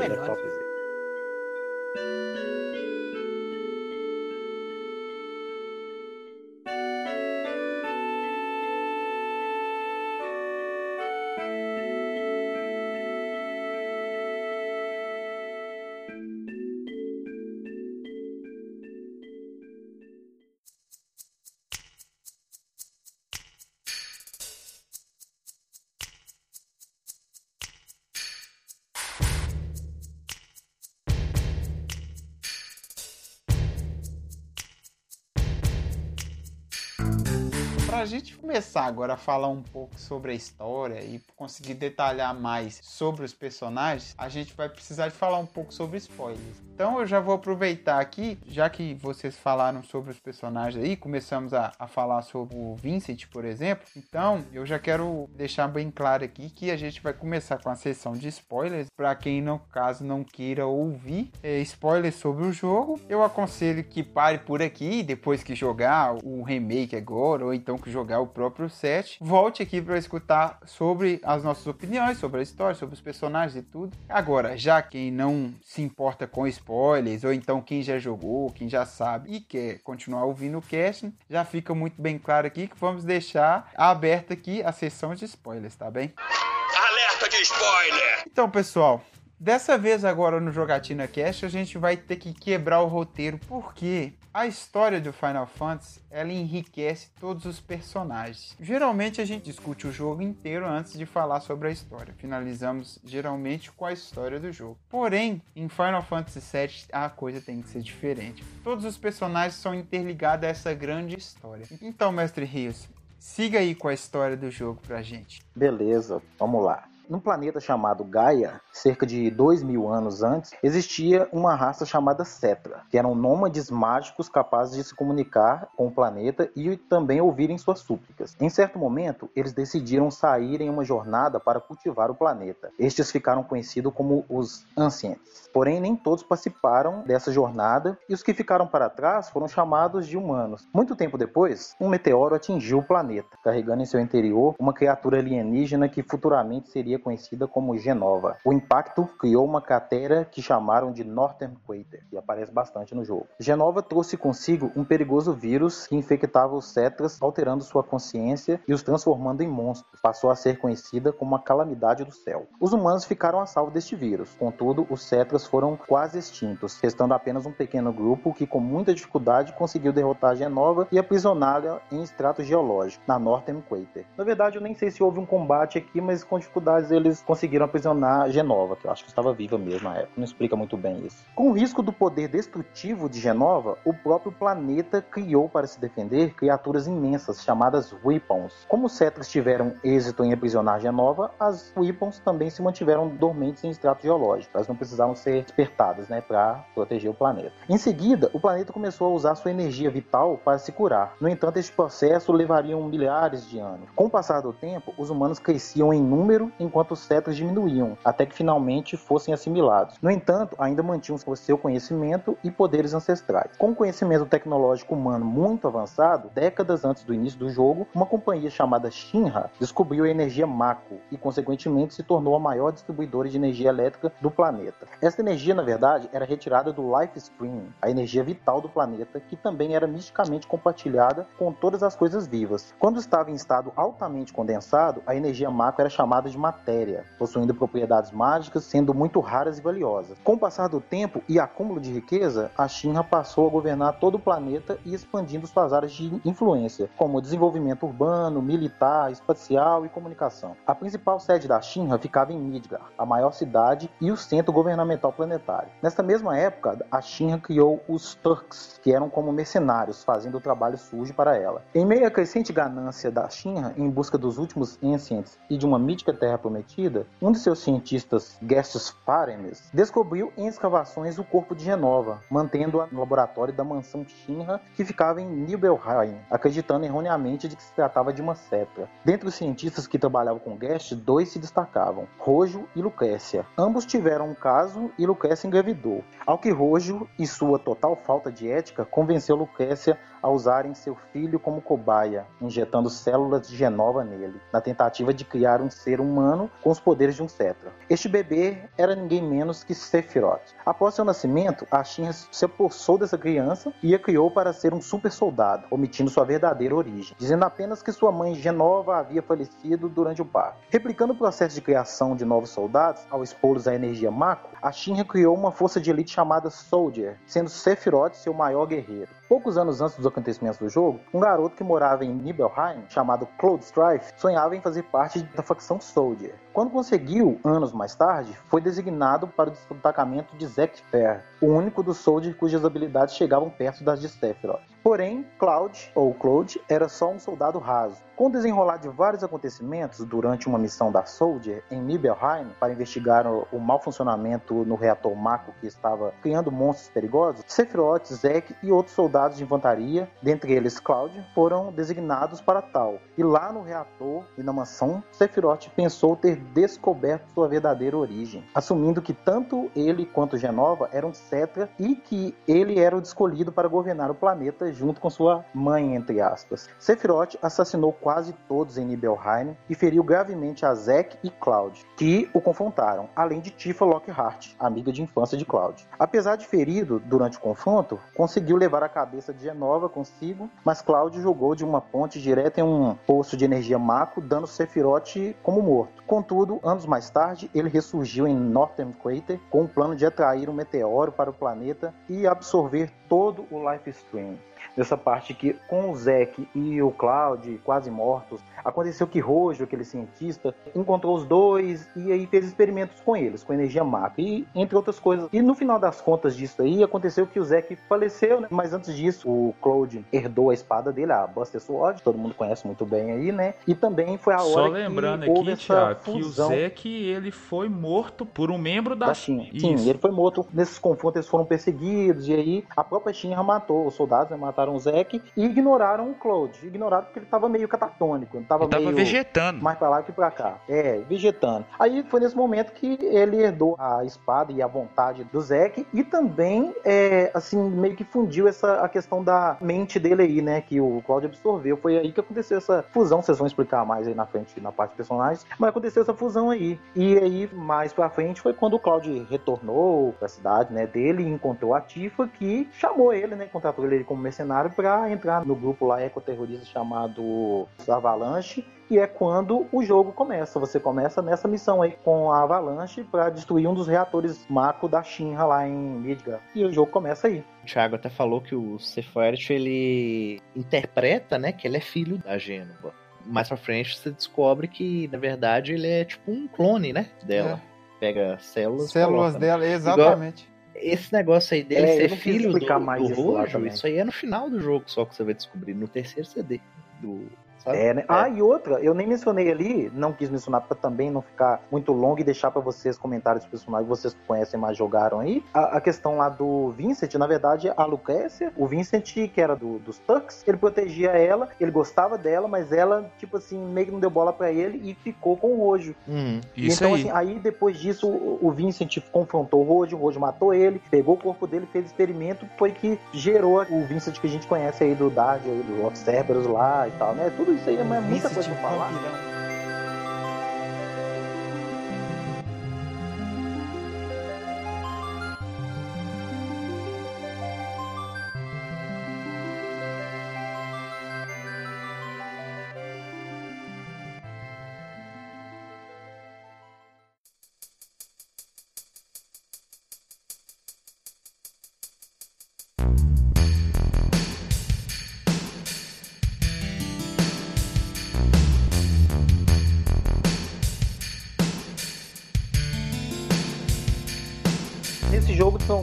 começar agora a falar um pouco sobre a história e conseguir detalhar mais sobre os personagens, a gente vai precisar de falar um pouco sobre spoilers. Então eu já vou aproveitar aqui, já que vocês falaram sobre os personagens aí, começamos a, a falar sobre o Vincent, por exemplo. Então eu já quero deixar bem claro aqui que a gente vai começar com a sessão de spoilers. Para quem no caso não queira ouvir é, spoilers sobre o jogo, eu aconselho que pare por aqui depois que jogar o remake agora, ou então que jogar o próprio set, volte aqui para escutar sobre as nossas opiniões, sobre a história, sobre os personagens e tudo. Agora, já quem não se importa com spoilers, ou então quem já jogou, quem já sabe e quer continuar ouvindo o cast, já fica muito bem claro aqui que vamos deixar aberta aqui a sessão de spoilers, tá bem? Alerta de spoiler! Então, pessoal, dessa vez agora no Jogatina Cast a gente vai ter que quebrar o roteiro porque a história do Final Fantasy ela enriquece todos os personagens. Geralmente a gente discute o jogo inteiro antes de falar sobre a história. Finalizamos geralmente com a história do jogo. Porém, em Final Fantasy VII a coisa tem que ser diferente. Todos os personagens são interligados a essa grande história. Então, mestre Rios, siga aí com a história do jogo pra gente. Beleza, vamos lá. Num planeta chamado Gaia, cerca de dois mil anos antes, existia uma raça chamada Cetra, que eram nômades mágicos capazes de se comunicar com o planeta e também ouvirem suas súplicas. Em certo momento, eles decidiram sair em uma jornada para cultivar o planeta. Estes ficaram conhecidos como os Ancients. Porém, nem todos participaram dessa jornada e os que ficaram para trás foram chamados de humanos. Muito tempo depois, um meteoro atingiu o planeta, carregando em seu interior uma criatura alienígena que futuramente seria conhecida como Genova. O impacto criou uma cratera que chamaram de Northern Crater, que aparece bastante no jogo. Genova trouxe consigo um perigoso vírus que infectava os cetras, alterando sua consciência e os transformando em monstros. Passou a ser conhecida como a calamidade do céu. Os humanos ficaram a salvo deste vírus, contudo, os cetras foram quase extintos, restando apenas um pequeno grupo que, com muita dificuldade, conseguiu derrotar Genova e aprisioná-la em estratos geológicos, na Northern Crater. Na verdade, eu nem sei se houve um combate aqui, mas com dificuldades eles conseguiram aprisionar Genova, que eu acho que estava viva mesmo na época. Não explica muito bem isso. Com o risco do poder destrutivo de Genova, o próprio planeta criou para se defender criaturas imensas chamadas Weapons. Como os Cetras tiveram êxito em aprisionar Genova, as Weapons também se mantiveram dormentes em estratos geológicos. Elas não precisavam ser despertadas, né, para proteger o planeta. Em seguida, o planeta começou a usar sua energia vital para se curar. No entanto, este processo levaria milhares de anos. Com o passar do tempo, os humanos cresciam em número enquanto os Cetras diminuíam, até que finalmente fossem assimilados. No entanto, ainda mantinham seu conhecimento e poderes ancestrais. Com o conhecimento tecnológico humano muito avançado, décadas antes do início do jogo, uma companhia chamada Shinra descobriu a energia Mako e, consequentemente, se tornou a maior distribuidora de energia elétrica do planeta. Essa energia, na verdade, era retirada do Life Stream, a energia vital do planeta, que também era misticamente compartilhada com todas as coisas vivas. Quando estava em estado altamente condensado, a energia Mako era chamada de matéria, possuindo propriedades mágicas, sendo muito raras e valiosas. Com o passar do tempo e acúmulo de riqueza, a Shinra passou a governar todo o planeta e expandindo suas áreas de influência, como desenvolvimento urbano, militar, espacial e comunicação. A principal sede da Shinra ficava em Midgar, a maior cidade e o centro governamental planetário. Nesta mesma época, a Shinra criou os Turks, que eram como mercenários, fazendo o trabalho sujo para ela. Em meio à crescente ganância da Shinra em busca dos últimos Ancients e de uma mítica terra prometida, um de seus cientistas, Gestus Paremes, descobriu em escavações o corpo de Genova, mantendo-a no laboratório da mansão Shinra, que ficava em Nibelheim, acreditando erroneamente de que se tratava de uma cetra. Dentre os cientistas que trabalhavam com Guest, dois se destacavam, Rojo e Lucrécia. Ambos tiveram um caso e Lucrécia engravidou, ao que Rojo, e sua total falta de ética, convenceu Lucrécia a usarem seu filho como cobaia, injetando células de Genova nele, na tentativa de criar um ser humano com os poderes de um cetra. Este bebê era ninguém menos que Sephiroth. Após seu nascimento, a se apossou dessa criança e a criou para ser um super soldado, omitindo sua verdadeira origem, dizendo apenas que sua mãe Genova havia falecido durante o parto. Replicando o processo de criação de novos soldados, ao expô-los à energia Mako, a criou uma força de elite chamada Soldier, sendo Sephiroth seu maior guerreiro. Poucos anos antes dos acontecimentos do jogo, um garoto que morava em Nibelheim, chamado Cloud Strife, sonhava em fazer parte da facção Soldier. Quando conseguiu, anos mais tarde, foi designado para o destacamento de Zack Fair, o único dos Soldier cujas habilidades chegavam perto das de Sephiroth. Porém, Cloud, ou Cloud, era só um soldado raso. Com o desenrolar de vários acontecimentos durante uma missão da Soldier em Nibelheim para investigar o, o mau funcionamento no reator Mako que estava criando monstros perigosos, Sephiroth, Zack e outros soldados de infantaria, dentre eles Cloud, foram designados para tal. E lá no reator e na mansão, Sephiroth pensou ter descoberto sua verdadeira origem, assumindo que tanto ele quanto Genova eram Cetra e que ele era o escolhido para governar o planeta junto com sua mãe, entre aspas. Sephiroth assassinou quase todos em Nibelheim e feriu gravemente a Zack e Cloud, que o confrontaram, além de Tifa Lockhart, amiga de infância de Cloud. Apesar de ferido durante o confronto, conseguiu levar a cabeça de Genova consigo, mas Cloud jogou de uma ponte direta em um poço de energia Mako, dando Sephiroth como morto. Contudo, anos mais tarde, ele ressurgiu em Northern Crater com o plano de atrair um meteoro para o planeta e absorver todo o Life Stream nessa parte que com o Zack e o Cloud quase mortos, aconteceu que Rojo, aquele cientista, encontrou os dois e aí fez experimentos com eles, com energia Mako e entre outras coisas. E no final das contas disso aí, aconteceu que o Zack faleceu, né? Mas antes disso, o Cloud herdou a espada dele, a Buster Sword, todo mundo conhece muito bem aí, né? E também foi a hora Só lembrando que houve aqui, essa Thiago, que o Zack, ele foi morto por um membro da, da Shinra. Sim, ele foi morto. Nesses confrontos eles foram perseguidos e aí a própria Shinra matou os soldados, né? mataram ignoraram o Zack e ignoraram o Claude. Ignoraram porque ele tava meio catatônico, ele tava, Ele tava meio vegetando. mais pra lá que pra cá. É, vegetando. Aí foi nesse momento que ele herdou a espada e a vontade do Zack e também, é, assim, meio que fundiu essa a questão da mente dele aí, né? Que o Claude absorveu. Foi aí que aconteceu essa fusão. Vocês vão explicar mais aí na frente, na parte de personagens. Mas aconteceu essa fusão aí. E aí, mais pra frente, foi quando o Claude retornou pra cidade, né, dele e encontrou a Tifa, que chamou ele, né? Contratou ele como mercenário pra entrar no grupo lá ecoterrorista chamado Avalanche. E é quando o jogo começa. Você começa nessa missão aí com a Avalanche pra destruir um dos reatores macro da Shinra lá em Midgar. E o jogo começa aí. O Thiago até falou que o Sephiroth, ele interpreta, né, que ele é filho da Gênova. Mais pra frente você descobre que, na verdade, ele é tipo um clone, né, dela. Pega células. Células coloca, né? dela, exatamente. Esse negócio aí dele É, ser filho do, mais do Rojo, isso aí é no final do jogo só que você vai descobrir, no terceiro CD do... Sabe? É, né? Ah, e outra, eu nem mencionei ali, não quis mencionar pra também não ficar muito longo e deixar pra vocês comentários dos personagens que vocês conhecem, mas jogaram aí. A, a questão lá do Vincent, na verdade, a Lucrécia, o Vincent, que era do, dos Tucks, ele protegia ela, ele gostava dela, mas ela, tipo assim, meio que não deu bola pra ele e ficou com o Rojo. Uhum. Isso então, aí. assim, aí depois disso, o, o Vincent confrontou o Rojo, o Rojo matou ele, pegou o corpo dele, fez experimento, foi que gerou o Vincent que a gente conhece aí do Dard, aí, do Of Cerberus lá e tal, né? Tudo isso aí é muita coisa pra falar. vampirão.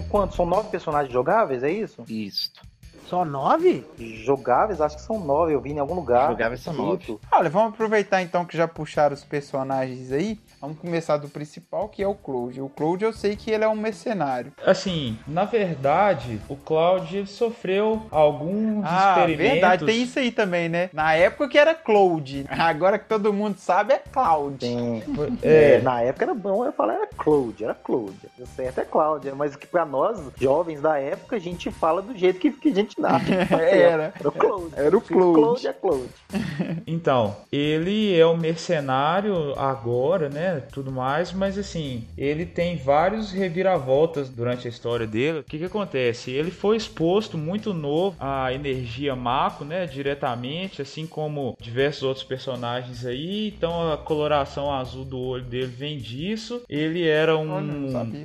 Quantos? São nove personagens jogáveis, é isso? Isso. Só nove? Jogáveis, acho que são nove, eu vi em algum lugar. Jogáveis são escrito. Olha, vamos aproveitar então que já puxaram os personagens aí. Vamos começar do principal, que é o Cloud. O Cloud eu sei que ele é um mercenário. Assim, na verdade, o Cloud ele sofreu alguns Ah, experimentos. verdade, tem isso aí também, né? Na época que era Cloud. Agora que todo mundo sabe é Cloud. Tem. É. É, na época era bom eu falar era Cloud, era Cloud. O certo é Cláudia, mas que pra nós, jovens da época, a gente fala do jeito que, que a gente nasce. Era. Era o Cloud. Era o Cloud. Cloud é Cloud. Então, ele é um mercenário agora, né? Tudo mais, mas assim, ele tem vários reviravoltas durante a história dele. O que, que acontece? Ele foi exposto muito novo à energia Mako, né? Diretamente, assim como diversos outros personagens aí. Então a coloração azul do olho dele vem disso. Ele era um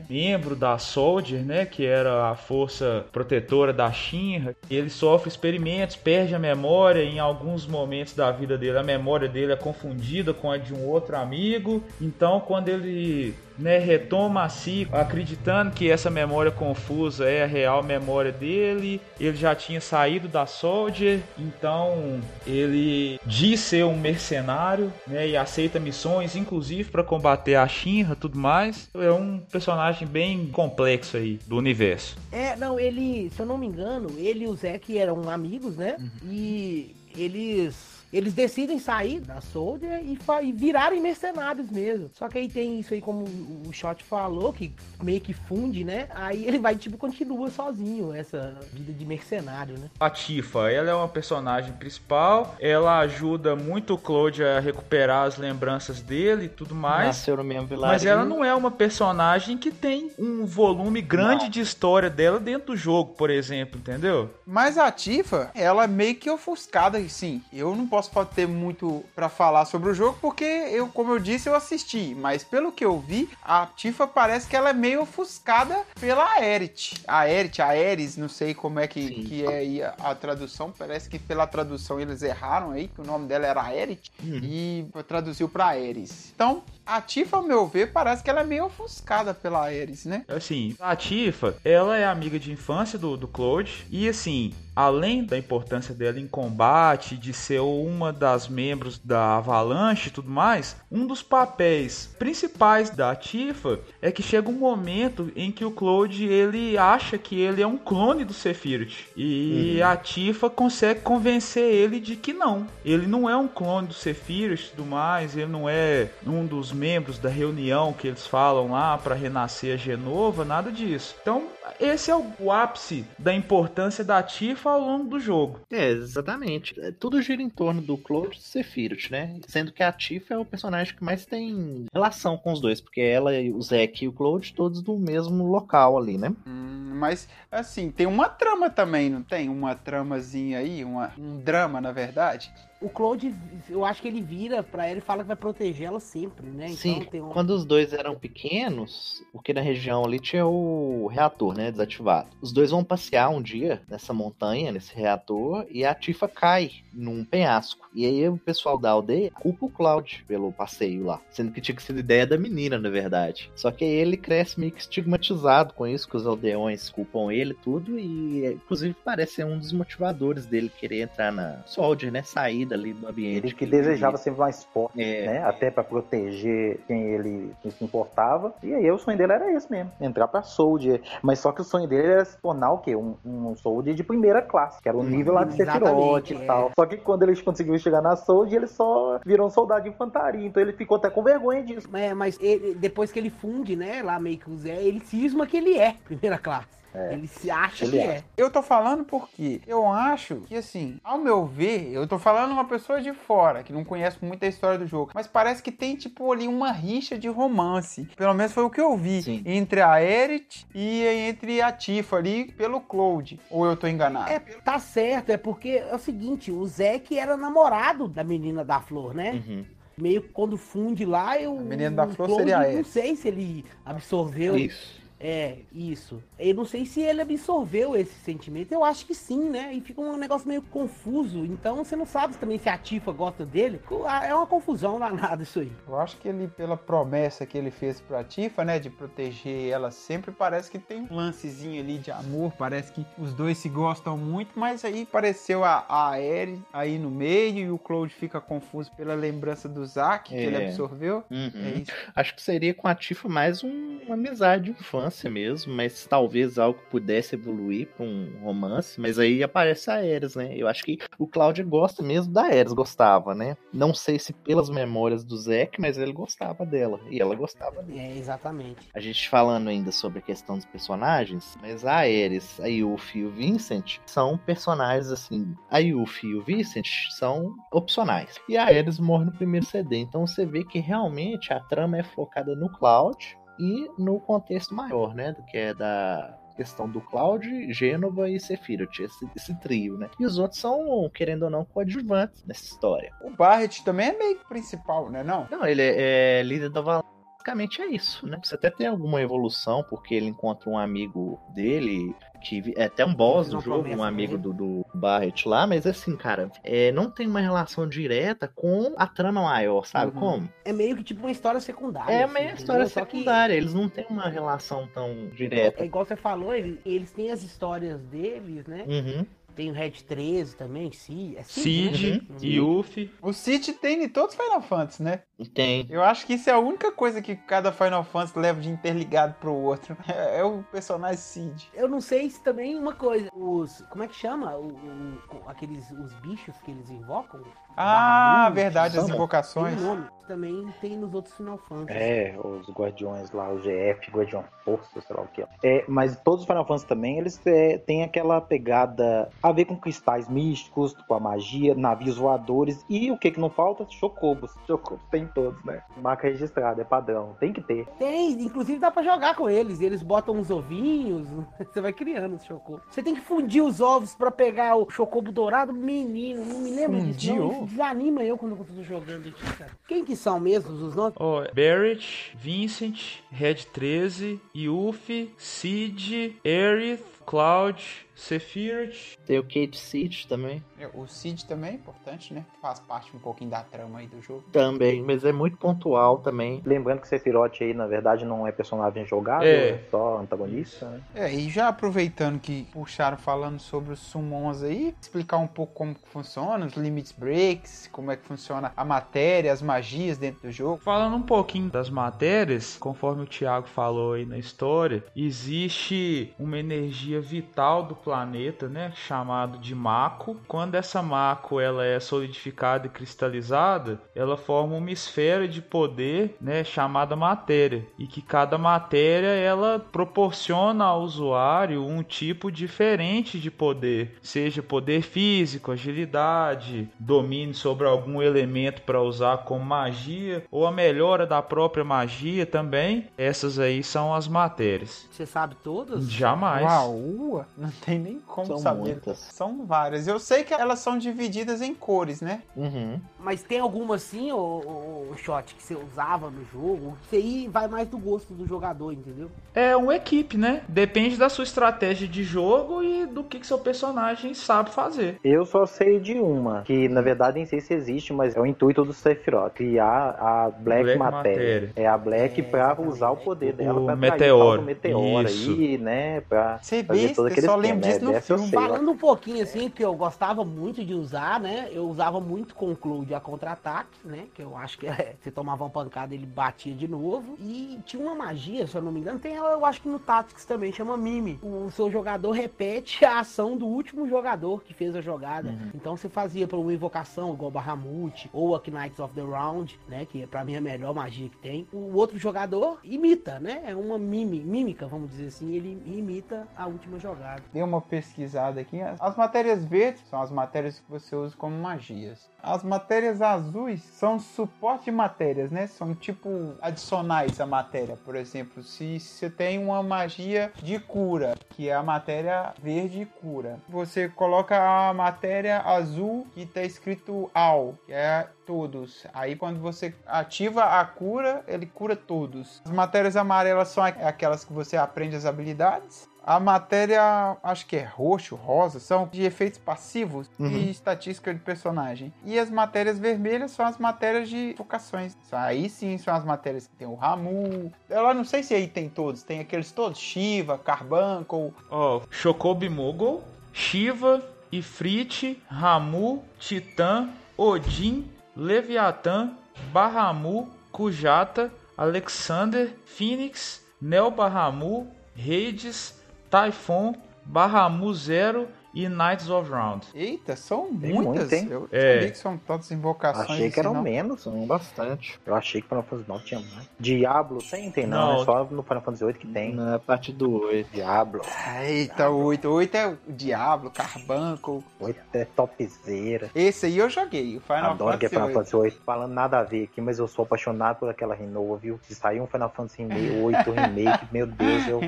membro da Soldier, né? Que era a força protetora da Shinra. Ele sofre experimentos, perde a memória em alguns momentos da vida dele. A memória dele é confundida com a de um outro amigo. Então, quando ele né, retoma a si, acreditando que essa memória confusa é a real memória dele. Ele já tinha saído da Soldier, então ele diz ser um mercenário, né, e aceita missões, inclusive para combater a Shinra, tudo mais. É um personagem bem complexo aí do universo. É, não, ele, se eu não me engano, ele e o Zack eram amigos, né? Uhum. E eles. Eles decidem sair da Soldier e, e virarem mercenários mesmo. Só que aí tem isso aí, como o Shot falou, que meio que funde, né? Aí ele vai, tipo, continua sozinho essa vida de mercenário, né? A Tifa, ela é uma personagem principal, ela ajuda muito o Claude a recuperar as lembranças dele e tudo mais. Nasceu no mesmo vilarejo. Mas ela não é uma personagem que tem um volume grande de história dela dentro do jogo, por exemplo, entendeu? Mas a Tifa, ela é meio que ofuscada, sim. Eu não posso fa- ter muito pra falar sobre o jogo, porque eu, como eu disse, eu assisti. Mas pelo que eu vi, a Tifa parece que ela é meio ofuscada pela Aerith. A Aerith, a Ares, não sei como é que, Sim. que é aí a, a tradução. Parece que pela tradução eles erraram aí, que o nome dela era Aerith. E traduziu pra Ares. Então, a Tifa, ao meu ver, parece que ela é meio ofuscada pela Ares, né? Assim, a Tifa, ela é amiga de infância do, do Claude. E assim, além da importância dela em combate, de ser uma das membros da Avalanche e tudo mais, um dos papéis principais da Tifa é que chega um momento em que o Claude ele acha que ele é um clone do Sephiroth e uhum. a Tifa consegue convencer ele de que não, ele não é um clone do Sephiroth e tudo mais, ele não é um dos membros da reunião que eles falam lá para renascer a Genova, nada disso. Então esse é o ápice da importância da Tifa ao longo do jogo. É, exatamente. É, tudo gira em torno do Cloud e Sephiroth, né? Sendo que a Tifa é o personagem que mais tem relação com os dois, porque ela, o Zack e o Cloud, todos do mesmo local ali, né? Hum, mas, assim, tem uma trama também, não tem? Uma tramazinha aí, uma, um drama, na verdade? o Claude, eu acho que ele vira para ela e fala que vai protegê-la sempre, né? Então, Sim, um... quando os dois eram pequenos, porque na região ali tinha o reator, né, desativado. Os dois vão passear um dia nessa montanha, nesse reator, e a Tifa cai num penhasco. E aí o pessoal da aldeia culpa o Cloud pelo passeio lá, sendo que tinha que ser ideia da menina, na verdade. Só que aí ele cresce meio que estigmatizado com isso, que os aldeões culpam ele tudo, e inclusive parece ser um dos motivadores dele querer entrar na Soldier, né, sair ali do ambiente. Ele que, que desejava ele... sempre mais forte, é, né? Até para proteger quem ele se importava. E aí o sonho dele era esse mesmo, entrar pra Soldier. Mas só que o sonho dele era se tornar o quê? Um, um Soldier de primeira classe, que era o nível lá de Sephiroth e é. tal. Só que quando ele conseguiu chegar na Soldier, ele só virou um soldado de infantaria. Então ele ficou até com vergonha disso. É, mas ele, depois que ele funde, né, lá meio que o Zé, ele cisma que ele é primeira classe. É. Ele se acha ele que é. é. Eu tô falando porque eu acho que, assim, ao meu ver, eu tô falando uma pessoa de fora, que não conhece muito a história do jogo, mas parece que tem, tipo, ali uma rixa de romance. Pelo menos foi o que eu vi. Sim. Entre a Erit e entre a Tifa ali pelo Cloud. Ou eu tô enganado? É, tá certo. É porque é o seguinte, o Zack era namorado da menina da flor, né? Uhum meio quando funde lá, eu. A menina da flor seria a Não sei se ele absorveu. Isso. É, isso. Eu não sei se ele absorveu esse sentimento. Eu acho que sim, né? E fica um negócio meio confuso. Então você não sabe também se a Tifa gosta dele. É uma confusão danada isso aí. Eu acho que ele, pela promessa que ele fez pra Tifa, né? De proteger ela sempre, parece que tem um lancezinho ali de amor. Parece que os dois se gostam muito, mas aí apareceu a, a Eri aí no meio e o Cloud fica confuso pela lembrança do Zack é. que ele absorveu. Uhum. É acho que seria com a Tifa mais um, uma amizade de infância romance mesmo, mas talvez algo pudesse evoluir para um romance, mas aí aparece a Ares, né? Eu acho que o Cláudio gosta mesmo da Ares, gostava, né? Não sei se pelas memórias do Zack, mas ele gostava dela e ela gostava dele. É, exatamente. A gente falando ainda sobre a questão dos personagens, mas a Ares, a Yuffie e o Vincent são personagens assim, a Yuffie e o Vincent são opcionais. E a Ares morre no primeiro CD, então você vê que realmente a trama é focada no Cloud e no contexto maior, né, do que é da questão do Cloud, Gênova e Sephiroth, esse, esse, trio, né? E os outros são, querendo ou não, coadjuvantes nessa história. O Barret também é meio principal, né, não? Não, ele é, é líder da Valhalla basicamente é isso, né? Você até tem alguma evolução, porque ele encontra um amigo dele, que é até um boss do jogo, um amigo do, do Barret lá, mas assim, cara, é, não tem uma relação direta com a trama maior, sabe? Uhum. Como? É meio que tipo uma história secundária. É assim, meio história secundária, que... eles não têm uma relação tão direta. É igual você falou, eles, eles têm as histórias deles, né? Uhum. Tem o Red 13 também, Cid, é Cid, Cid né? Yuffie. O Cid tem em todos os Final Fantasy, né? Tem. Eu acho que isso é a única coisa que cada Final Fantasy leva de interligado pro outro. É, é o personagem Cid. Eu não sei se também uma coisa, os. Como é que chama? O, o aqueles os bichos que eles invocam? Ah, verdade, as invocações. Tem nome. Também tem nos outros Final Fantasy. É, os guardiões lá, o GF, Guardião Força, sei lá o que. É, mas todos os Final Fantasy também, eles é, têm aquela pegada a ver com cristais místicos, com a magia, navios voadores e o que que não falta? Chocobos. Chocobos tem todos, né? Marca registrada, é padrão. Tem que ter. Tem, inclusive dá pra jogar com eles. Eles botam uns ovinhos, você vai criando os chocobos. Você tem que fundir os ovos pra pegar o chocobo dourado. Menino, não me lembro disso. Não. Desanima eu quando eu tô jogando aqui, cara. Quem que são mesmo os nomes? Oh, Barrett, Vincent, Red 13, Yuffie, Sid, Aerith, Cloud, Sephiroth. Tem o Kate City também. É, O Cid também é importante, né? Faz parte um pouquinho da trama aí do jogo. Também, mas é muito pontual também. Lembrando que Sephiroth aí, na verdade, não é personagem jogável, É. é, só antagonista, né? É, e já aproveitando que puxaram falando sobre os summons aí, explicar um pouco como que funciona, os limits breaks, como é que funciona a matéria, as magias dentro do jogo. Falando um pouquinho das matérias, conforme o Thiago falou aí na história, existe uma energia vital do planeta, né, chamado de Mako. Quando essa Mako ela é solidificada e cristalizada, ela forma uma esfera de poder, né, chamada matéria, e que cada matéria ela proporciona ao usuário um tipo diferente de poder, seja poder físico, agilidade, domínio sobre algum elemento para usar como magia ou a melhora da própria magia também. Essas aí são as matérias. Você sabe todas? Jamais. Uau, ua, não tem nem como São saber. muitas. São várias. Eu sei que elas são divididas em cores, né? Uhum. Mas tem alguma assim, o shot que você usava no jogo? Isso aí vai mais do gosto do jogador, entendeu? É uma equipe, né? Depende da sua estratégia de jogo e do que, que seu personagem sabe fazer. Eu só sei de uma, que na verdade nem sei se existe, mas é o intuito do Sephiroth, criar a Black, Black Matéria. Matéria. É a Black É, pra exatamente. usar o poder dela O pra meteoro. do meteoro Isso. aí, né? Pra Você todo eu só lembro disso né? no filme. Falando um pouquinho assim, que eu gostava muito de usar, né? Eu usava muito com o Cloud a contra-ataque, né? Que eu acho que é, você tomava uma pancada ele batia de novo. E tinha uma magia, se eu não me engano, tem ela, eu acho que no Tactics também, chama Mime. O seu jogador repete a ação do último jogador que fez a jogada. Então você fazia por uma invocação, igual Bahamut, ou a Knights of the Round, né? Que pra mim é a melhor magia que tem. O outro jogador imita, né? É uma mime, mímica, vamos dizer assim. Ele imita a última jogada. Dei uma pesquisada aqui. As matérias verdes são as matérias que você usa como magias. As matérias azuis são suporte de matérias, né? São tipo adicionais à matéria. Por exemplo, se você tem uma magia de cura, que é a matéria verde cura, você coloca a matéria azul que está escrito AL, que é todos. Aí quando você ativa a cura, ele cura todos. As matérias amarelas são aquelas que você aprende as habilidades. A matéria, acho que é roxo, rosa, são de efeitos passivos e estatística de personagem. E as matérias vermelhas são as matérias de vocações. Aí sim são as matérias que tem o Ramu. Eu não sei se aí tem todos, tem aqueles todos: Shiva, Carbuncle. Ó, Chocobi Mogul, Shiva, Ifrit, Ramu, Titã, Odin, Leviatã, Bahamu, Kujata, Alexander, Phoenix, Neo Bahamu, Hades, Typhon, Bahamu Zero e Knights of Round. Eita, são Tem muitas. muito, hein? Eu É. sabia que são tantas invocações. Achei que assim, eram não. menos. São bastante. Eu achei que Final Fantasy 9 tinha mais. Diablo tem? Tem não, Não. é só no Final Fantasy 8 que tem. Na parte do 8. Diablo. Eita, oito. Oito é o Diablo, Carbuncle. 8 é topzera. Esse aí eu joguei, o Final Adoro que é Fantasy Final VIII. Fantasy 8. Falando nada a ver aqui, mas eu sou apaixonado por aquela Renoa, viu? Se sair um Final Fantasy 8 remake, meu Deus, eu,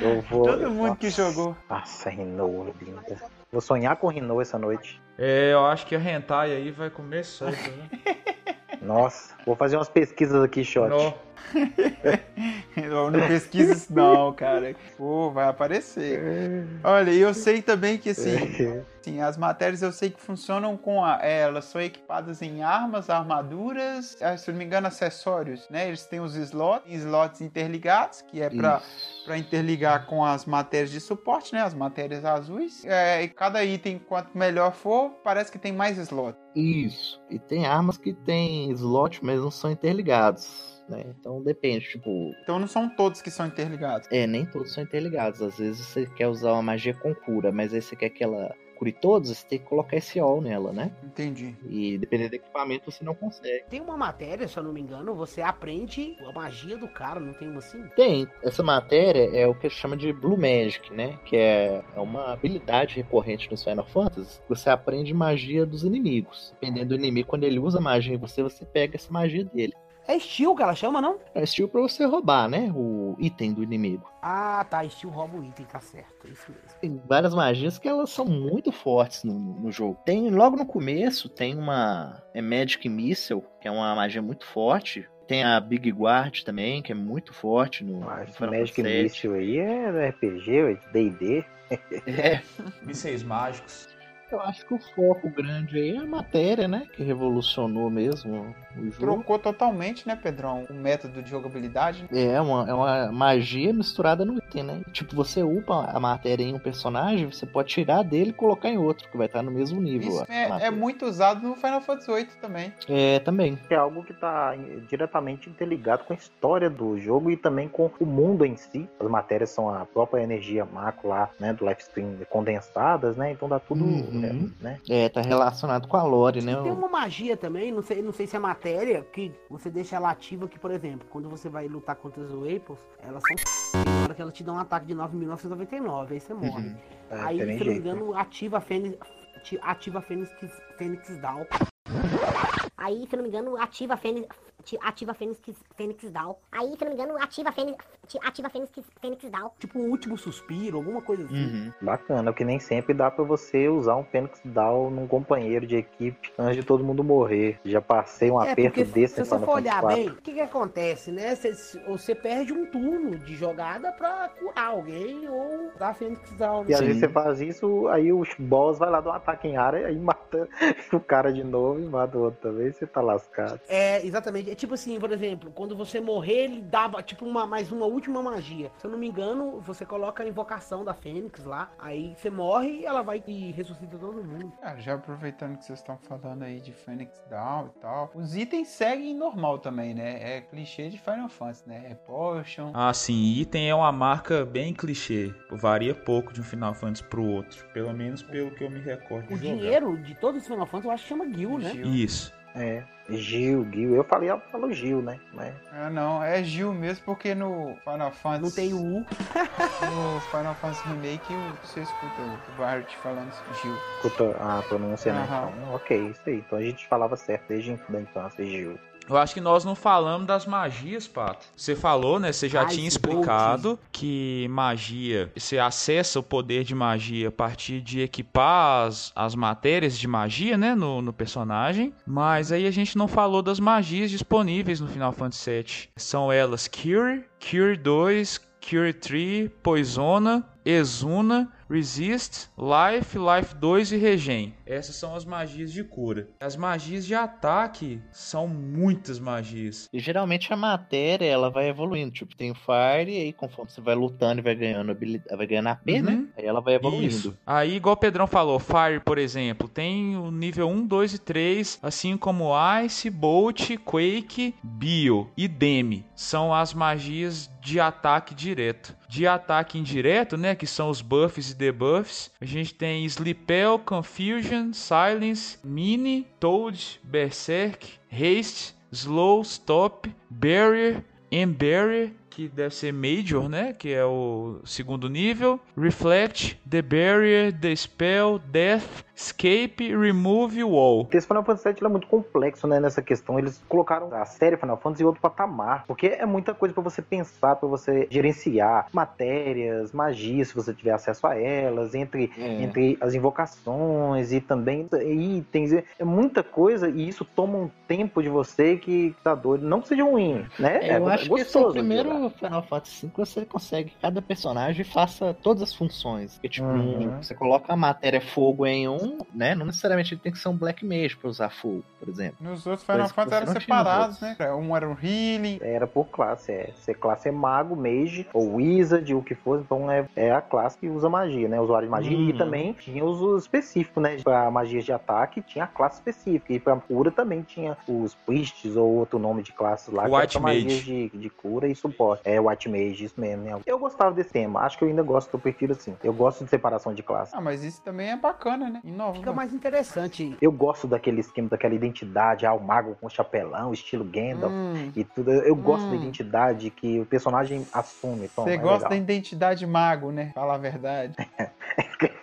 eu vou. Todo mundo que Nossa. jogou. Nossa, Renoa, linda. Vou sonhar com Renoa essa noite. É, eu acho que a Hentai aí vai comer solto, né? Nossa, vou fazer umas pesquisas aqui, Shot. Eu não pesquisa isso não, cara. Pô, vai aparecer. Olha, e eu sei também que assim, assim, as matérias eu sei que funcionam com a, é, elas são equipadas em armas, armaduras, ah, se eu não me engano, acessórios, né? Eles têm os slots, slots interligados, que é pra para interligar com as matérias de suporte, né? As matérias azuis. É, e cada item, quanto melhor for, parece que tem mais slot. Isso. E tem armas que tem slot, mas não são interligados. Né? Então depende, tipo, Então não são todos que são interligados. é, nem todos são interligados. Às vezes você quer usar uma magia com cura, mas aí você quer que ela cure todos, você tem que colocar esse all nela, né? Entendi. E dependendo do equipamento, você não consegue. Tem uma matéria, se eu não me engano, você aprende a magia do cara, não tem uma assim? Tem, essa matéria é o que chama de Blue Magic, né? Que é, é uma habilidade recorrente nos Final Fantasy. Você aprende magia dos inimigos. Dependendo do inimigo, quando ele usa magia em você, você pega essa magia dele. É Steel que ela chama, não? É estilo pra você roubar, né? O item do inimigo. Ah, tá. Steel rouba o item, tá certo. É isso mesmo. Tem várias magias que elas são muito fortes no, no jogo. Tem logo no começo tem uma é Magic Missile, que é uma magia muito forte. Tem a Big Guard também, que é muito forte no, Ah, no Magic. Missile aí é RPG, é de D&D. É, Mísseis mágicos. Eu acho que o foco grande aí é a matéria, né? Que revolucionou mesmo o jogo. Trocou totalmente, né, Pedrão? O método de jogabilidade. É uma, é uma magia misturada no item, né? Tipo, você upa a matéria em um personagem, você pode tirar dele e colocar em outro, que vai estar no mesmo nível. Isso é, é muito usado no Final Fantasy VIII também. É, também. É algo que está diretamente interligado com a história do jogo e também com o mundo em si. As matérias são a própria energia macro lá, né, do live stream condensadas, né? Então dá tudo, Uhum. É, né? É, tá relacionado com a lore, né? Tem uma magia também, não sei, não sei se é matéria, que você deixa ela ativa que, por exemplo, quando você vai lutar contra os Waples, elas são na hora que ela te dá um ataque de 9.999, aí você morre. Uhum. É, aí, se eu não me engano, ativa a Fênix, ati- ativa a Fênix, Fênix Down. Aí, se eu não me engano, ativa a Fênix. Ati- Ativa a Fênix, Fênix Down. Aí, se eu não me engano, ativa a Fênix. ati- Ativa a Fênix, Fênix Down. Tipo um último suspiro, alguma coisa assim. Uhum. Bacana, porque nem sempre dá pra você usar um Fênix Down num companheiro de equipe antes de todo mundo morrer. Já passei um É, aperto porque desse se em você for olhar IV. bem, o que que acontece, né? Você, você perde um turno de jogada pra curar alguém ou dar Fênix Down. E às vezes você faz isso, aí o boss vai lá dar um ataque em área, aí mata o cara de novo e mata o outro também, você tá lascado. É, exatamente. É tipo assim, por exemplo, quando você morrer, ele dá tipo uma, mais uma última magia. Se eu não me engano, você coloca a invocação da Fênix lá, aí você morre e ela vai e ressuscita todo mundo. Cara, já aproveitando que vocês estão falando aí de Phoenix Down e tal, os itens seguem normal também, né? É clichê de Final Fantasy, né? É Potion. Ah, sim, item é uma marca bem clichê. Varia pouco de um Final Fantasy pro outro. Pelo menos pelo que eu me recordo. O jogar. dinheiro de todos os Final Fantasy eu acho que chama Gil, né? Gil. Isso. É, Gil, Gil. Eu falei, ela falou Gil, né? Mas Ah, não, é Gil mesmo, porque no Final Fantasy. Não tem U. No Final Fantasy Remake você escuta o Barret falando Gil. escuta a pronúncia, né? Então, ok, isso aí. Então a gente falava certo desde a infância, Gil. Eu acho que nós não falamos das magias, Pato. Você falou, né? Você já Ice tinha explicado que magia, você acessa o poder de magia a partir de equipar as, as matérias de magia, né? No, no personagem. Mas aí a gente não falou das magias disponíveis no Final Fantasy VII. São elas Cure, Cure 2, Cure 3, Poisona, Exuna, Resist, Life, Life 2 e Regen. Essas são as magias de cura. As magias de ataque são muitas magias. E geralmente a matéria ela vai evoluindo. Tipo, tem o Fire, e aí conforme você vai lutando e vai ganhando habilidade, vai ganhando AP, Uhum. né? Aí ela vai evoluindo. Isso. Aí, igual o Pedrão falou, Fire, por exemplo, tem o nível 1, 2 e 3, assim como Ice, Bolt, Quake, Bio e Demi. São as magias de ataque direto. De ataque indireto, né, que são os buffs e debuffs, a gente tem Sleepel, Confusion, Silence, Mini, Toad, Berserk, Haste, Slow, Stop, Barrier, Embarrier, que deve ser Major, né? Que é o segundo nível. Reflect, The Barrier, The Spell, Death, Escape, Remove, Wall. Esse Final Fantasy VII é muito complexo, né, nessa questão. Eles colocaram a série Final Fantasy em outro patamar, porque é muita coisa pra você pensar, pra você gerenciar matérias, magias, se você tiver acesso a elas, entre, É. entre as invocações e também itens. É muita coisa e isso toma um tempo de você que tá doido. Não que seja ruim, né? É, eu é acho que esse é o primeiro. Final Fantasy V você consegue que cada personagem faça todas as funções. Porque, tipo, Uhum. um- você coloca a matéria fogo em um, né? Não necessariamente ele tem que ser um Black Mage pra usar fogo, por exemplo. Nos outros Final Fantasy eram não separados, né? Um era um Healing. Era por classe, é. Se classe é mago, mage, ou wizard, o que for, então é, é a classe que usa magia, né? Usuário de magia. E Uhum. também tinha os usos específicos, né? Pra magias de ataque tinha a classe específica. E pra cura também tinha os priests ou outro nome de classes lá. que era White pra magias Mage. de, de cura e suporte. É, White Mage, isso mesmo, né? Eu gostava desse tema. Acho que eu ainda gosto, eu prefiro assim. Eu gosto de separação de classe. Ah, mas isso também é bacana, né? Fica mais interessante. Eu gosto daquele esquema, daquela identidade, ah, o mago com chapelão, estilo Gandalf. Hum, E tudo, eu gosto Hum. da identidade que o personagem assume. Você é gosta da legal. identidade mago, né? Fala a verdade.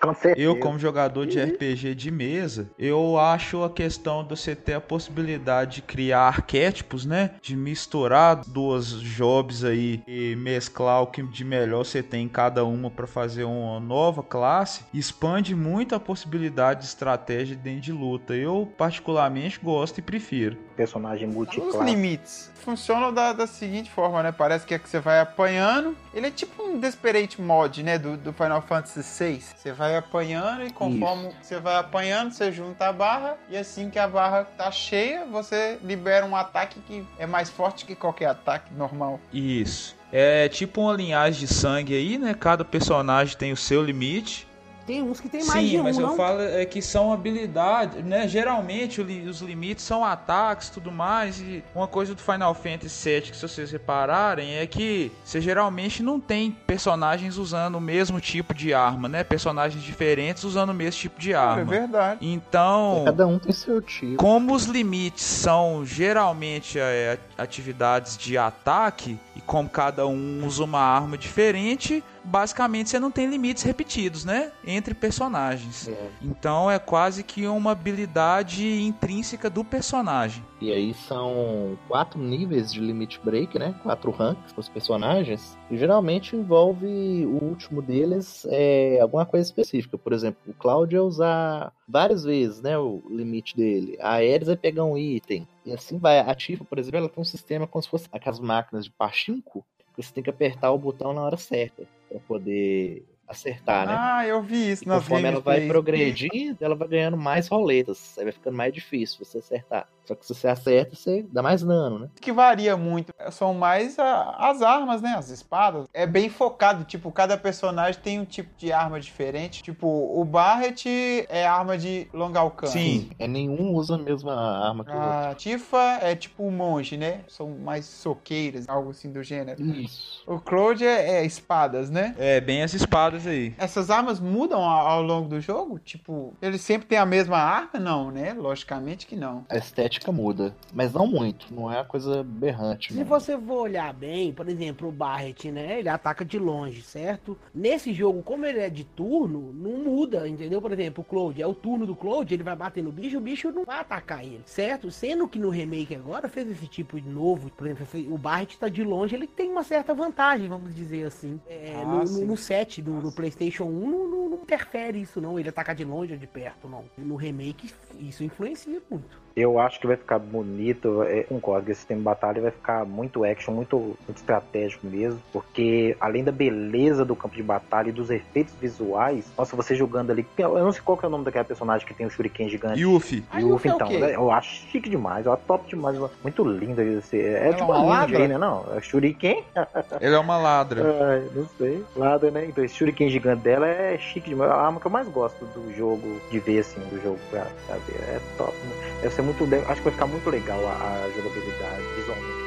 Com certeza. Eu, como jogador de RPG de mesa, eu acho a questão de você ter a possibilidade de criar arquétipos, né? De misturar duas jobs aí e mesclar o que de melhor você tem em cada uma para fazer uma nova classe, expande muito a possibilidade de estratégia dentro de luta. Eu, particularmente, gosto e prefiro. Personagem Os multiclasse. limites funcionam da, da seguinte forma, né? Parece que é que você vai apanhando. Ele é tipo um Desperate Mod, né? Do, do Final Fantasy VI. Você vai apanhando e conforme você vai apanhando, você junta a barra. E assim que a barra tá cheia, você libera um ataque que é mais forte que qualquer ataque normal. Isso. É tipo uma linhagem de sangue aí, né? Cada personagem tem o seu limite. Tem uns que tem mais Sim, de um, mas eu não? falo é que são habilidades, né? Geralmente os limites são ataques e tudo mais. E uma coisa do Final Fantasy VII que se vocês repararem é que você geralmente não tem personagens usando o mesmo tipo de arma, né? Personagens diferentes usando o mesmo tipo de É arma. verdade. Então, Cada um tem seu tipo. como os limites são geralmente é, atividades de ataque e como cada um usa uma arma diferente, basicamente você não tem limites repetidos, né? Entre personagens. É. Então é quase que uma habilidade intrínseca do personagem. E aí são quatro níveis de limit break, né? Quatro ranks para os personagens. E geralmente envolve o último deles é alguma coisa específica. Por exemplo, o Cloud é usar várias vezes, né? O limite dele. A Ares é pegar um item. E assim vai. A Tifa, por exemplo, ela tem um sistema como se fosse aquelas máquinas de pachinko. que Você tem que apertar o botão na hora certa para poder acertar, né? Ah, eu vi isso E nas conforme ela vai progredindo, ela vai ganhando mais roletas. Aí vai ficando mais difícil você acertar. Só que se você acerta, você dá mais dano, né? que varia muito são mais a- as armas, né? As espadas. É bem focado, tipo, cada personagem tem um tipo de arma diferente. Tipo, o Barret é arma de longo alcance. Sim. É nenhum usa a mesma arma que o outro. A Tifa é tipo um monge, né? São mais soqueiras, algo assim do gênero. Isso. O Claude é, é espadas, né? É, bem as espadas aí. Essas armas mudam ao, ao longo do jogo? Tipo, eles sempre têm a mesma arma? Não, né? Logicamente que não. A estética muda. Mas não muito. Não é uma coisa berrante. Se não. você for olhar bem, por exemplo, o Barret, né? Ele ataca de longe, certo? Nesse jogo, como ele é de turno, não muda, entendeu? Por exemplo, o Cloud, é o turno do Cloud, ele vai bater no bicho, o bicho não vai atacar ele, certo? Sendo que no remake agora fez esse tipo de novo, por exemplo, o Barret tá de longe, ele tem uma certa vantagem, vamos dizer assim. É, Ah, no, no, no set do no PlayStation 1 não, não- não interfere isso, não. Ele ataca de longe ou de perto, não. No remake, isso influencia muito. Eu acho que vai ficar bonito, é, concordo que esse sistema de batalha vai ficar muito action, muito, muito estratégico mesmo, porque além da beleza do campo de batalha e dos efeitos visuais, nossa, você jogando ali, eu não sei qual que é o nome daquela personagem que tem o shuriken gigante. Yuffie. Yuffie, Yuffie é então, né, eu acho chique demais, eu acho top demais, muito linda esse, é Ela tipo é uma uma ladra? né? Não, é shuriken? Ele é uma ladra. Ai, não sei. Lada, né? Então esse shuriken gigante dela é chique demais. É a arma que eu mais gosto do jogo, de ver assim, do jogo pra, pra ver. É top. Né? Deve ser muito. Acho que vai ficar muito legal a, a jogabilidade visualmente.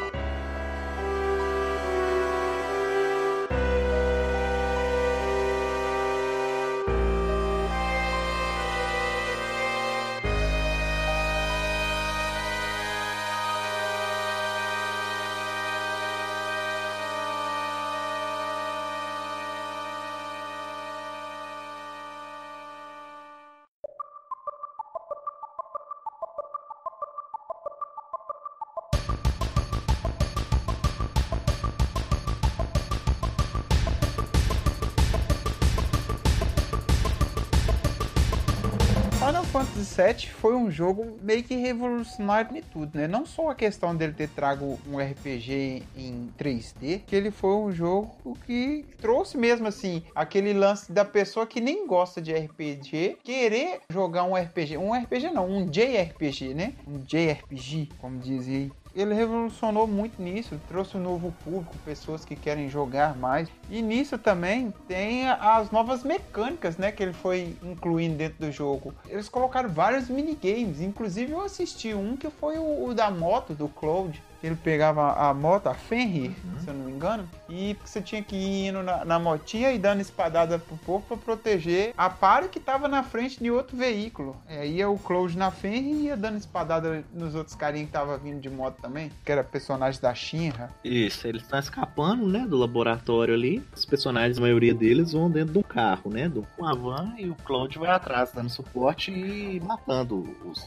foi um jogo meio que revolucionário de tudo, né? Não só a questão dele ter trago um RPG em 3D, que ele foi um jogo que trouxe mesmo assim aquele lance da pessoa que nem gosta de RPG querer jogar um RPG, um RPG não, um JRPG, né? Um JRPG, como dizem ele revolucionou muito nisso, trouxe um novo público, pessoas que querem jogar mais. E nisso também tem as novas mecânicas, né, que ele foi incluindo dentro do jogo. Eles colocaram vários minigames, inclusive eu assisti um que foi o, o da moto do Cloud. Ele pegava a moto, a Fenrir, se eu não me engano, e você tinha que ir indo na, na motinha e dando espadada pro povo pra proteger a pare que tava na frente de outro veículo. É, ia o Cloud na Fenrir e ia dando espadada nos outros carinhas que tava vindo de moto também, que era personagem da Shinra. Isso, eles estão escapando, né, do laboratório ali. Os personagens, a maioria deles, vão dentro de um carro, né, do com a van e o Cloud vai atrás, dando suporte e matando os.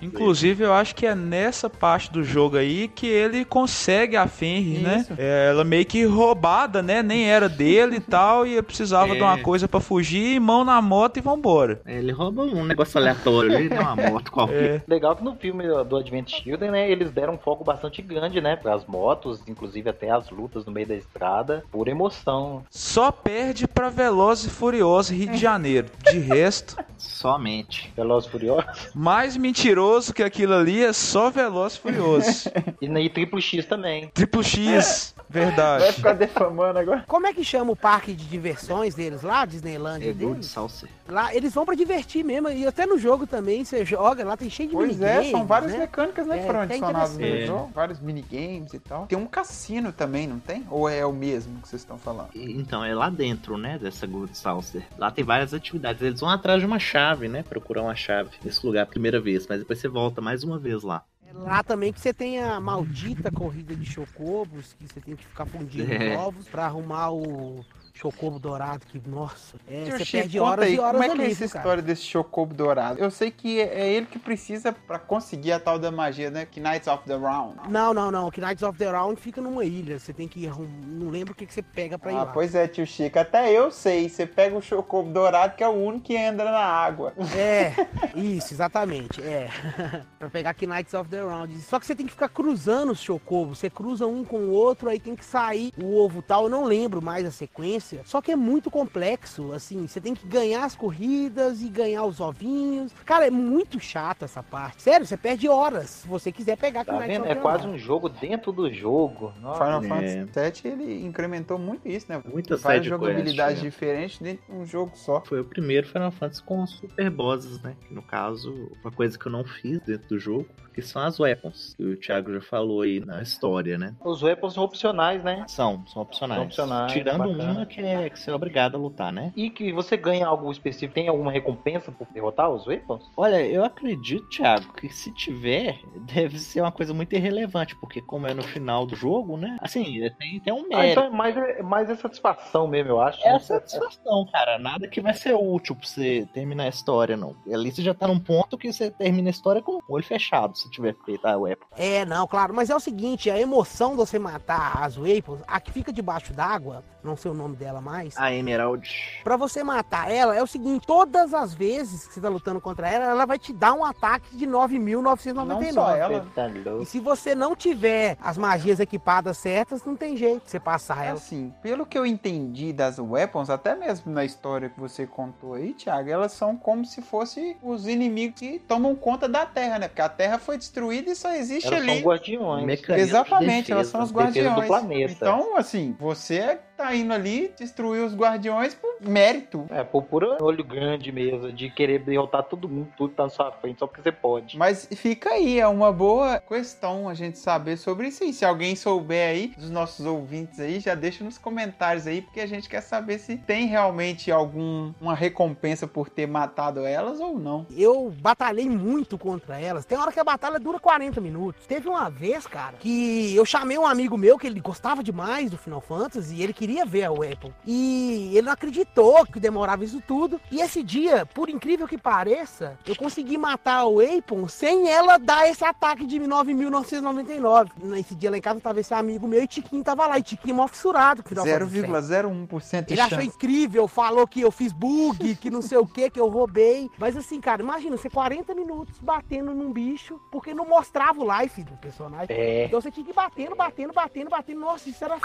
Inclusive, eu acho que é nessa parte do jogo aí que ele consegue a Fenrir, né? É, ela meio que roubada, né? Nem era dele e tal, e precisava É. de uma coisa pra fugir, mão na moto e vambora. É, Ele rouba um negócio aleatório ali, né, uma moto qualquer. É. Legal que no filme do Advent Children, né, eles deram um foco bastante grande, né, pras motos, inclusive até as lutas no meio da estrada, por emoção. Só perde pra Velozes e Furiosos Rio de Janeiro. De resto, Somente. Velozes e Furiosos. mais mentiroso que aquilo ali é só Velozes e Furiosos. E na e Triplo X também. Triplo X, Vai verdade. ficar defamando agora. Como é que chama o parque de diversões deles lá, Disneylandia É Gold deles? Lá, eles vão pra divertir mesmo, e até no jogo também, você joga, lá tem cheio de Pois é, minigames, são várias né? mecânicas né, É, foram adicionadas no interessante. jogo. Vários minigames e tal. Tem um cassino também, não tem? Ou é o mesmo que vocês estão falando? Então, é lá dentro, né, dessa Gold Saucer. Lá tem várias atividades. Eles vão atrás de uma chave, né, procurar uma chave nesse lugar a primeira vez, mas depois você volta mais uma vez lá. É Lá também que você tem a maldita corrida de chocobos, que você tem que ficar fundindo É. ovos pra arrumar o chocobo dourado, que, nossa, é, Tio você Chico, perde horas aí, e horas como é que ali, é essa cara? história desse Chocobo dourado? Eu sei que é é ele que precisa pra conseguir a tal da magia, né? Que Knights of the Round. Não, não, não, que Knights of the Round fica numa ilha, você tem que ir, não lembro o que, que você pega pra ir Ah, lá. pois é, tio Chico. Até eu sei. Você pega o Chocobo dourado, que é o único que entra na água. É, isso, exatamente, é. pra pegar Knights of the Round. Só que você tem que ficar cruzando os chocobos. Você cruza um com o outro, aí tem que sair o ovo tal. Eu não lembro mais a sequência. Só que é muito complexo, assim. Você tem que ganhar as corridas e ganhar os ovinhos. Cara, é muito chato essa parte. Sério, você perde horas se você quiser pegar Tá vendo? É quase um jogo dentro do jogo. Nossa. Final É. Fantasy VII, ele incrementou muito isso, né? Muita Várias jogabilidades né? diferentes dentro de um jogo só. Foi o primeiro Final Fantasy com super bosses, né? Que no caso, uma coisa que eu não fiz dentro do jogo, que são as weapons. Que o Thiago já falou aí na história, né? Os weapons são opcionais, né? São, são opcionais. São opcionais, Tirando bacana. uma que é que você é obrigado a lutar, né? E que você ganha algo específico, tem alguma recompensa por derrotar os weapons? Olha, eu acredito, Thiago, que se tiver, deve ser uma coisa muito irrelevante, porque como é no final do jogo, né? Assim, tem, tem um Ah, mérito. então é mais, é mais é satisfação mesmo, eu acho. É a satisfação, cara. Nada que vai ser útil pra você terminar a história, não. Ali você já tá num ponto que você termina a história com o olho fechado, se tiver feito a web. É, não, claro, mas é o seguinte, a emoção de você matar as Weapons, a que fica debaixo d'água, não sei o nome dela mais, A Emerald. Pra você matar ela, é o seguinte, todas as vezes que você tá lutando contra ela, ela vai te dar um ataque de 9.999. Não só ela. Tá E se você não tiver as magias equipadas certas, não tem jeito de você passar ela. Assim, pelo que eu entendi das weapons, até mesmo na história que você contou aí, Thiago, elas são como se fossem os inimigos que tomam conta da Terra, né? Porque a Terra foi destruída e só existe Elas ali. são guardiões. Mecanismo de Exatamente, elas defesa. são os defesa do guardiões. planeta. Então, assim, você tá indo ali destruir os guardiões por mérito. É, por puro olho grande mesmo, de querer derrotar todo mundo, tudo tá na sua frente, só porque você pode. Mas fica aí, é uma boa questão a gente saber sobre isso aí. Se alguém souber aí, dos nossos ouvintes aí, já deixa nos comentários aí, porque a gente quer saber se tem realmente alguma recompensa por ter matado elas ou não. Eu batalhei muito contra elas. Tem hora que a batalha dura 40 minutos. Teve uma vez, cara, que eu chamei um amigo meu que ele gostava demais do Final Fantasy e ele queria ver a Weapon. E ele não acreditou que demorava isso tudo. E esse dia, por incrível que pareça, eu consegui matar a Weapon sem ela dar esse ataque de 9.999. Nesse dia lá em casa tava esse amigo meu e Tiquinho tava lá. E Tiquinho mó fissurado. com Final Fantasy VII. 0,01% de Ele achou chance. incrível, falou que eu fiz bug, que não sei o que, que eu roubei. Mas assim, cara, imagina, você 40 minutos batendo num bicho, porque não mostrava o life do personagem. É. Então você tinha que ir batendo, batendo, batendo, batendo. Nossa, isso era.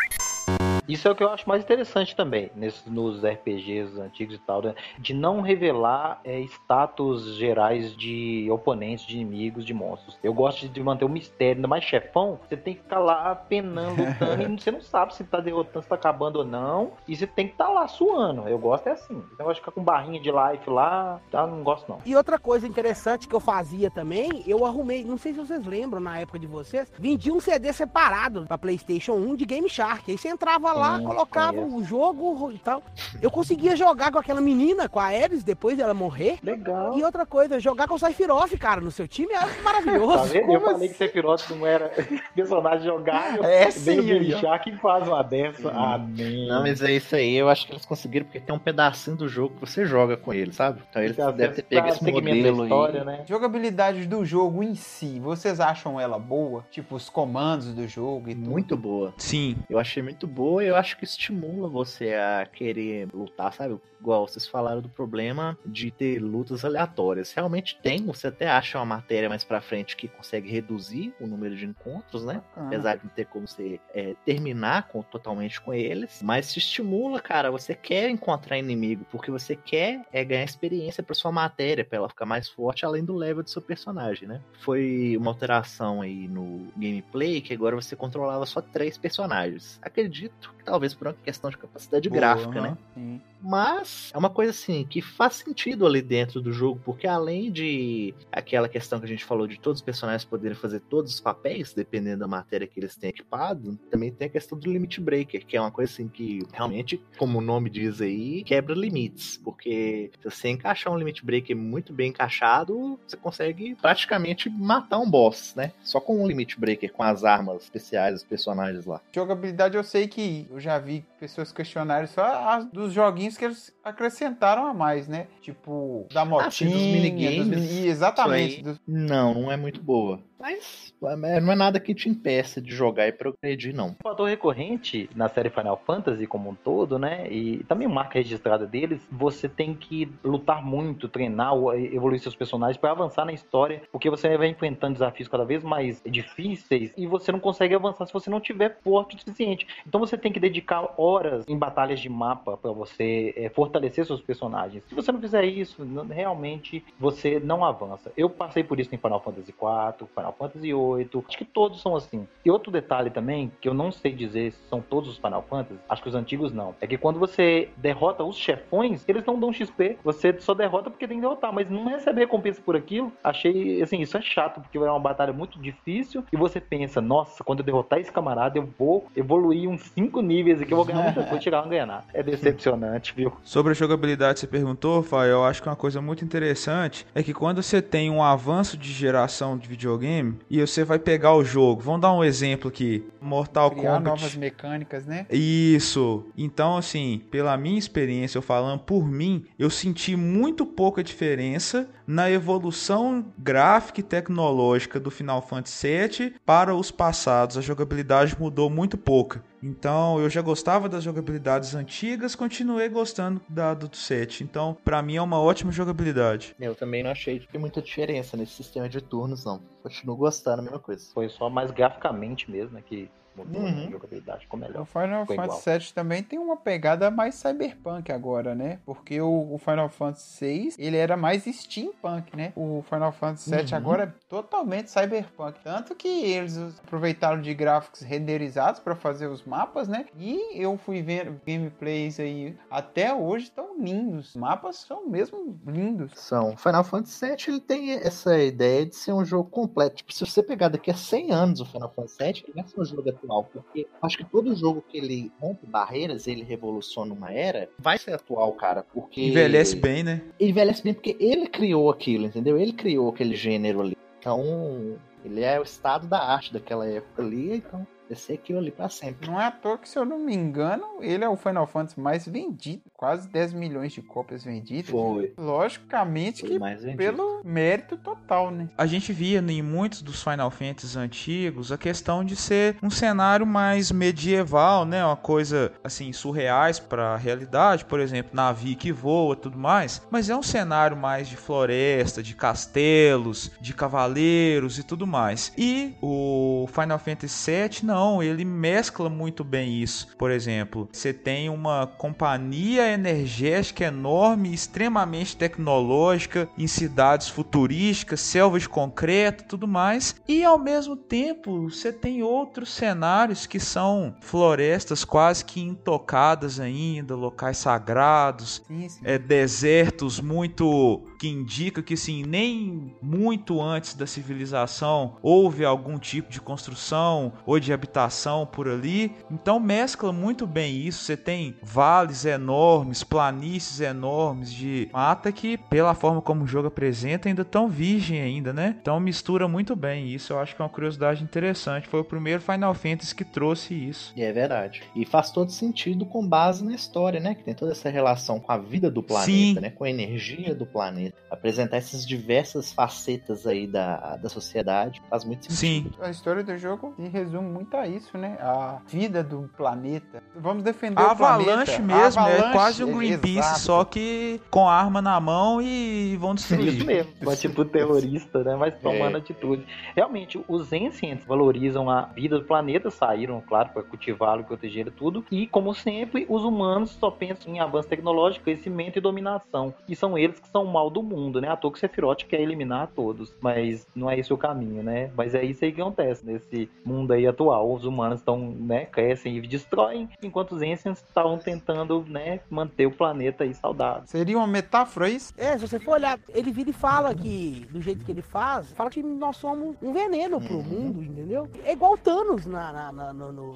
Isso é o que eu acho mais interessante também, nesses, nos RPGs antigos e tal, né? de não revelar é, status gerais de oponentes, de inimigos, de monstros. Eu gosto de manter o mistério, ainda mais chefão, você tem que ficar lá penando, lutando, e você não sabe se tá derrotando, se tá acabando ou não, e você tem que estar tá lá suando. Eu gosto é assim. Então eu gosto de ficar com barrinha de life lá, tá? Não gosto não. E outra coisa interessante que eu fazia também, eu arrumei, não sei se vocês lembram na época de vocês, vendia um CD separado pra PlayStation 1 de Game Shark. Aí você entrava lá, colocava o jogo e tal. Eu conseguia jogar com aquela menina, com a Ares, depois dela morrer. Legal. E outra coisa, jogar com o Sephiroth, cara, no seu time é maravilhoso. Tá vendo? Eu falei que Sephiroth não era personagem jogável. É sim, Vem o aí, Game ó. Shark e faz uma dessa. Amém. Não, mas é isso aí, eu acho que eles conseguiram porque tem um pedacinho do jogo que você joga com ele, sabe? Então eles devem ter pego esse segmento da modelo história, aí. né? Jogabilidade do jogo em si, vocês acham ela boa? Tipo, os comandos do jogo e tudo? Muito boa. Sim. Eu achei muito boa eu acho que estimula você a querer lutar, sabe? Igual vocês falaram do problema de ter lutas aleatórias. Realmente tem, você até acha uma matéria mais pra frente que consegue reduzir o número de encontros, né? Apesar de não ter como você é, terminar com- totalmente com eles, mas te estimula, cara. Você quer encontrar inimigo, porque você quer é, ganhar experiência pra sua matéria, pra ela ficar mais forte, além do level do seu personagem, né? Foi uma alteração aí no gameplay que agora você controlava só três personagens. Acredito que talvez por uma questão de capacidade Boa, gráfica, né? sim. Mas é uma coisa assim que faz sentido ali dentro do jogo, porque além de aquela questão que a gente falou de todos os personagens poderem fazer todos os papéis, dependendo da matéria que eles têm equipado, também tem a questão do limit breaker, que é uma coisa assim que realmente, como o nome diz aí, quebra limites, porque se você encaixar um limit breaker muito bem encaixado, você consegue praticamente matar um boss, né? Só com um limit breaker, com as armas especiais dos personagens lá. Jogabilidade eu sei que eu já vi pessoas questionarem só dos joguinhos que eles acrescentaram a mais, né? Tipo, da motinha, Ah, sim, dos minigames, dos mini- Exatamente. dos- Não, não é muito boa. Mas é, não é nada que te impeça de jogar e progredir, não. Um fator recorrente na série Final Fantasy como um todo, né? E também marca registrada deles, você tem que lutar muito, treinar, evoluir seus personagens para avançar na história, porque você vai enfrentando desafios cada vez mais difíceis e você não consegue avançar se você não tiver forte o suficiente. Então você tem que dedicar horas em batalhas de mapa para você é, fortalecer seus personagens. Se você não fizer isso, realmente você não avança. Eu passei por isso em Final Fantasy IV, Final Fantasy VIII, acho que todos são assim. E outro detalhe também, que eu não sei dizer se são todos os Final Fantasy, acho que os antigos não, é que quando você derrota os chefões, eles não dão XP, você só derrota porque tem que derrotar, mas não recebe recompensa por aquilo. Achei, assim, isso é chato, porque é uma batalha muito difícil e você pensa, nossa, quando eu derrotar esse camarada, eu vou evoluir uns 5 níveis aqui, eu vou ganhar muita coisa, chegar a ganhar. É decepcionante, viu? Sobre a jogabilidade, você perguntou, Fai, eu acho que uma coisa muito interessante é que quando você tem um avanço de geração de videogame e você vai pegar o jogo, vamos dar um exemplo aqui, Mortal criar Kombat. novas mecânicas, né? Isso. Então, assim, pela minha experiência, eu falando por mim, eu senti muito pouca diferença na evolução gráfica e tecnológica do Final Fantasy VII para os passados. A jogabilidade mudou muito pouca. Então, eu já gostava das jogabilidades antigas, continuei gostando da do 7. Então, pra mim é uma ótima jogabilidade. Eu também não achei que muita diferença nesse sistema de turnos, não. Continuo gostando, a mesma coisa. Foi só mais graficamente mesmo, né, que mudou Uhum. a jogabilidade, ficou melhor. O Final Ficou igual. Fantasy VII também tem uma pegada mais cyberpunk agora, né? Porque o, o Final Fantasy VI, ele era mais steampunk, né? O Final Fantasy VII Uhum. agora é totalmente cyberpunk. Tanto que eles aproveitaram de gráficos renderizados para fazer os mapas, né? E eu fui ver gameplays aí até hoje tão lindos. Os mapas são mesmo lindos. São. Final Fantasy VII ele tem essa ideia de ser um jogo completo. Tipo, se você pegar daqui a 100 anos o Final Fantasy VII, ele vai ser um jogo atual. Porque acho que todo jogo que ele rompe barreiras, ele revoluciona uma era, vai ser atual, cara. Porque. Envelhece bem, né? Envelhece bem porque ele criou aquilo, entendeu? Ele criou aquele gênero ali. Então, ele é o estado da arte daquela época ali, então vai ser aquilo ali pra sempre. Não é à toa que, se eu não me engano, ele é o Final Fantasy mais vendido quase 10 milhões de cópias vendidas. Foi. Logicamente Foi que pelo mérito total, né? A gente via em muitos dos Final Fantasy antigos a questão de ser um cenário mais medieval, né? Uma coisa assim surreais para a realidade, por exemplo, navio que voa, tudo mais. Mas é um cenário mais de floresta, de castelos, de cavaleiros e tudo mais. E o Final Fantasy VII não, ele mescla muito bem isso. Por exemplo, você tem uma companhia energética enorme, extremamente tecnológica, em cidades futurísticas, selva de concreto, tudo mais. E ao mesmo tempo, você tem outros cenários que são florestas quase que intocadas ainda, locais sagrados, Sim, sim. é, desertos muito que indica que sim, nem muito antes da civilização houve algum tipo de construção ou de habitação por ali. Então mescla muito bem isso. Você tem vales enormes, planícies enormes de mata que, pela forma como o jogo apresenta, ainda tão virgem ainda, né? Então mistura muito bem isso. Eu acho que é uma curiosidade interessante. Foi o primeiro Final Fantasy que trouxe isso. E é verdade. E faz todo sentido com base na história, né? Que tem toda essa relação com a vida do planeta, Sim. né? Com a energia do planeta. Apresentar essas diversas facetas aí da, da sociedade faz muito sentido. Sim. A história do jogo se resume muito a isso, né? A vida do planeta. Vamos defender A o planeta. Avalanche mesmo, é Avalanche, quase um Greenpeace, exato. só que com arma na mão e vão destruir. Isso mesmo, mas tipo terrorista, né? Mas tomando É. atitude. Realmente, os Ancients valorizam a vida do planeta, saíram, claro, para cultivá-lo, proteger tudo. E, como sempre, os humanos só pensam em avanço tecnológico, crescimento e dominação. E são eles que são o mal do mundo, né? A toa que Sephiroth quer eliminar todos. Mas não é esse o caminho, né? Mas é isso aí que acontece nesse mundo aí atual. Os humanos estão, né, crescem e destroem, enquanto os Ancients estavam tentando, né, manter o planeta aí saudável. Seria uma metáfora isso? É, se você for olhar, ele vira e fala que, do jeito que ele faz, fala que nós somos um veneno pro mundo, entendeu? É igual o Thanos na, na, na- no- no-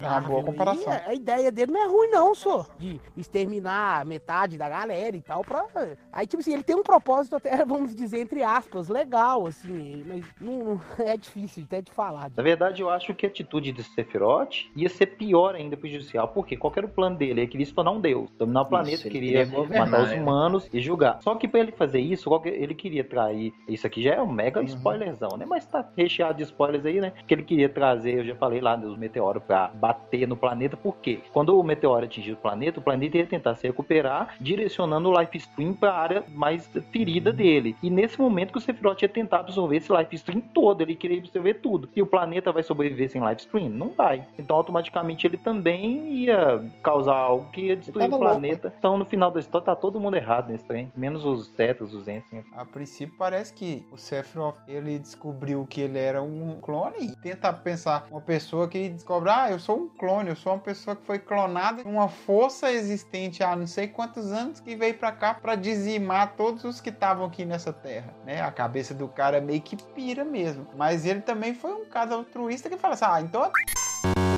É uma boa comparação. E a ideia dele não é ruim, não, só. De exterminar metade da galera e tal. Pra... Aí, tipo assim, ele tem um propósito até, vamos dizer, entre aspas, legal, assim. Mas não, é difícil até de falar. Na verdade, eu acho que a atitude de Sephiroth ia ser pior ainda prejudicial, porque qual que era o plano dele? Ele queria se tornar um deus, dominar o planeta, Isso, queria queria matar os né? humanos e julgar. Só que pra ele fazer isso, ele queria trair. Isso aqui já é um mega spoilerzão, né? Mas tá recheado de spoilers aí, né? Que ele queria trazer, eu já falei lá, dos meteoros pra bater no planeta, por quê? Quando o meteoro atingir o planeta, o planeta ia tentar se recuperar, direcionando o life stream pra área mais ferida dele. E nesse momento que o Sephiroth ia tentar absorver esse life stream todo, ele queria absorver tudo. E o planeta vai sobreviver sem life stream? Não vai. Então automaticamente ele também ia causar algo que ia destruir o louco. planeta. Então no final da história tá todo mundo errado nesse trem, menos os Tetas, os Ancients. A princípio parece que o Sephiroth ele descobriu que ele era um clone e tenta pensar uma pessoa que descobre, ah, eu sou um clone, eu sou uma pessoa que foi clonada, uma força existente há não sei quantos anos que veio pra cá pra dizimar todos os que estavam aqui nessa terra, né? A cabeça do cara meio que pira mesmo, mas ele também foi um caso altruísta que fala assim, ah, então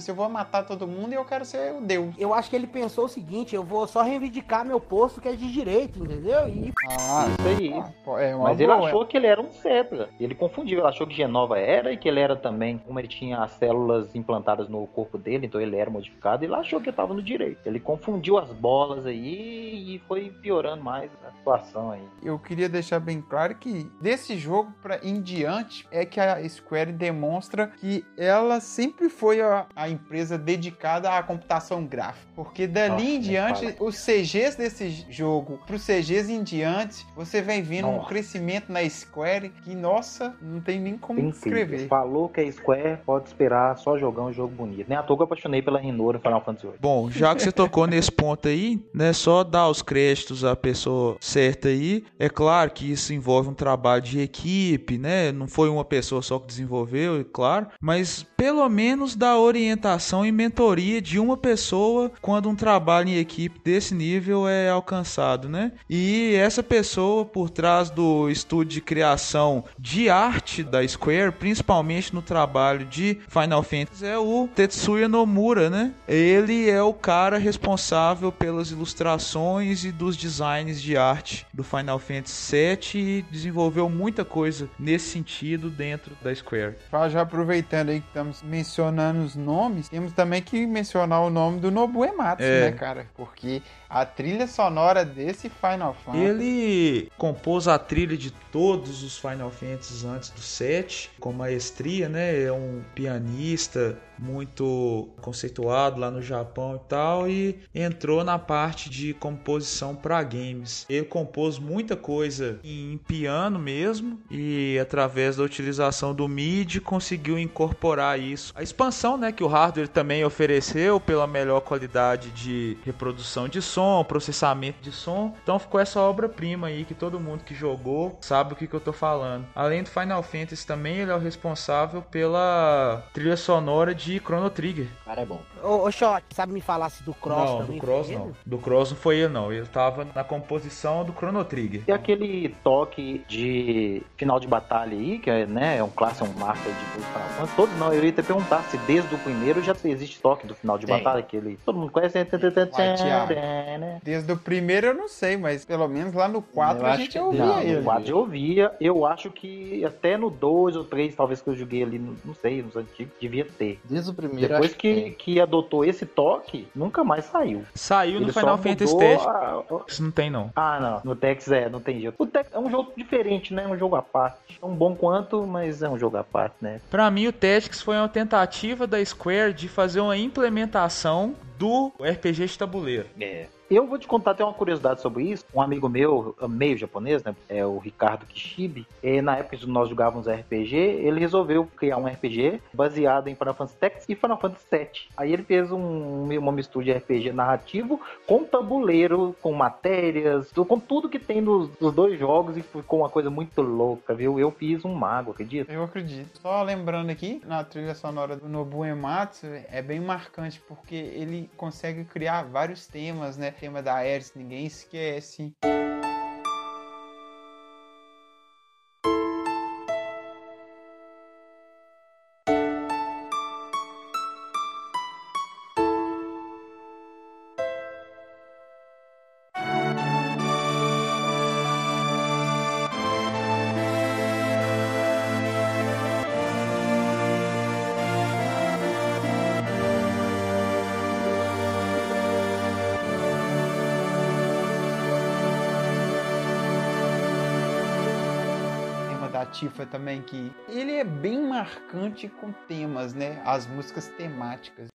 se eu vou matar todo mundo e eu quero ser o deus. Eu acho que ele pensou o seguinte, eu vou só reivindicar meu posto que é de direito, entendeu? E Ah, Isso aí. ah, é uma Mas ele boa. achou que ele era um Cetra. Ele confundiu, ele achou que Genova era e que ele era também, como ele tinha as células implantadas no corpo dele, então ele era modificado, ele achou que estava no direito. Ele confundiu as bolas aí e foi piorando mais a situação aí. eu queria deixar bem claro que desse jogo pra em diante é que a Square demonstra que ela sempre foi a, a empresa dedicada à computação gráfica. Porque dali Nossa, em diante, os CGs desse jogo, pros CGs em diante, você vem vendo um Nossa. crescimento na Square que, nossa, não tem nem como Incrível. descrever. Falou que a Square pode esperar só jogar um jogo bonito. Nem à toa que eu apaixonei pela Renora no Final Fantasy VIII. Bom, já que você tocou nesse ponto aí, né, só dar os créditos à pessoa certa aí. É claro que isso envolve um trabalho de equipe, né? Não foi uma pessoa só que desenvolveu, é claro, mas pelo menos dar orientação e mentoria de uma pessoa quando um trabalho em equipe desse nível é alcançado, né? E essa pessoa por trás do estúdio de criação de arte da Square, principalmente no trabalho de Final Fantasy, é o Tetsuya Nomura, né? Ele é o cara responsável pelas ilustrações e dos designs de arte do Final Fantasy VII e desenvolveu muita coisa nesse sentido dentro da Square. Já aproveitando aí que estamos mencionando os nomes, nomes, temos também que mencionar o nome do Nobu Ematsu, É. né, cara? Porque a trilha sonora desse Final Fantasy. Ele compôs a trilha de todos os Final Fantasy antes do 7, com maestria, né? É um pianista muito conceituado lá no Japão e tal, e entrou na parte de composição para games. Ele compôs muita coisa em piano mesmo, e através da utilização do MIDI conseguiu incorporar isso. A expansão né, que o hardware também ofereceu pela melhor qualidade de reprodução de som, processamento de som. Então ficou essa obra-prima aí que todo mundo que jogou sabe o que, que eu tô falando. Além do Final Fantasy também, ele é o responsável pela trilha sonora de Chrono Trigger. Cara é bom. Ô, ô Shot, sabe me falar se do Cross não, também? do Cross não. ele? Do Cross não foi ele não. Ele tava na composição do Chrono Trigger. E aquele toque de final de batalha aí, que é, né, é um clássico, é um marco de Final Fantasy. Todos não, eu ia te perguntar se desde o primeiro já existe toque do final de Tem. batalha, aquele. Todo mundo conhece. Tiago. Desde o primeiro eu não sei, mas pelo menos lá no 4 Eu a acho gente que- ouvia Não, ele. no 4 eu ouvia. Eu acho que até no 2 ou 3, talvez que eu joguei ali, no- não sei, nos antigos, devia ter. Desde o primeiro, Depois que, tem. que adotou esse toque, nunca mais saiu. Saiu no Ele só Final Fantasy Tactics. a- Isso não tem não. Ah, não. No Tex é, não tem jeito. O Tex é um jogo diferente, né? É um jogo à parte. Tão bom quanto, mas é um jogo à parte, né? Pra mim, o Tactics foi uma tentativa da Square de fazer uma implementação do RPG de tabuleiro. É. Eu vou te contar até uma curiosidade sobre isso. Um amigo meu, meio japonês, né? É o Ricardo Kishibe. E na época que nós jogávamos RPG, ele resolveu criar um RPG baseado em Final Fantasy Tactics e Final Fantasy VII. Aí ele fez um, uma mistura de RPG narrativo com tabuleiro, com matérias, com tudo que tem nos, nos dois jogos e ficou uma coisa muito louca, viu? Eu fiz um mago, acredita? Eu acredito. Só lembrando aqui, na trilha sonora do Nobu Ematsu, é bem marcante porque ele consegue criar vários temas, né? Tema da Ares, ninguém esquece. Tema da Tifa também que ele é bem marcante com temas, né? As músicas temáticas.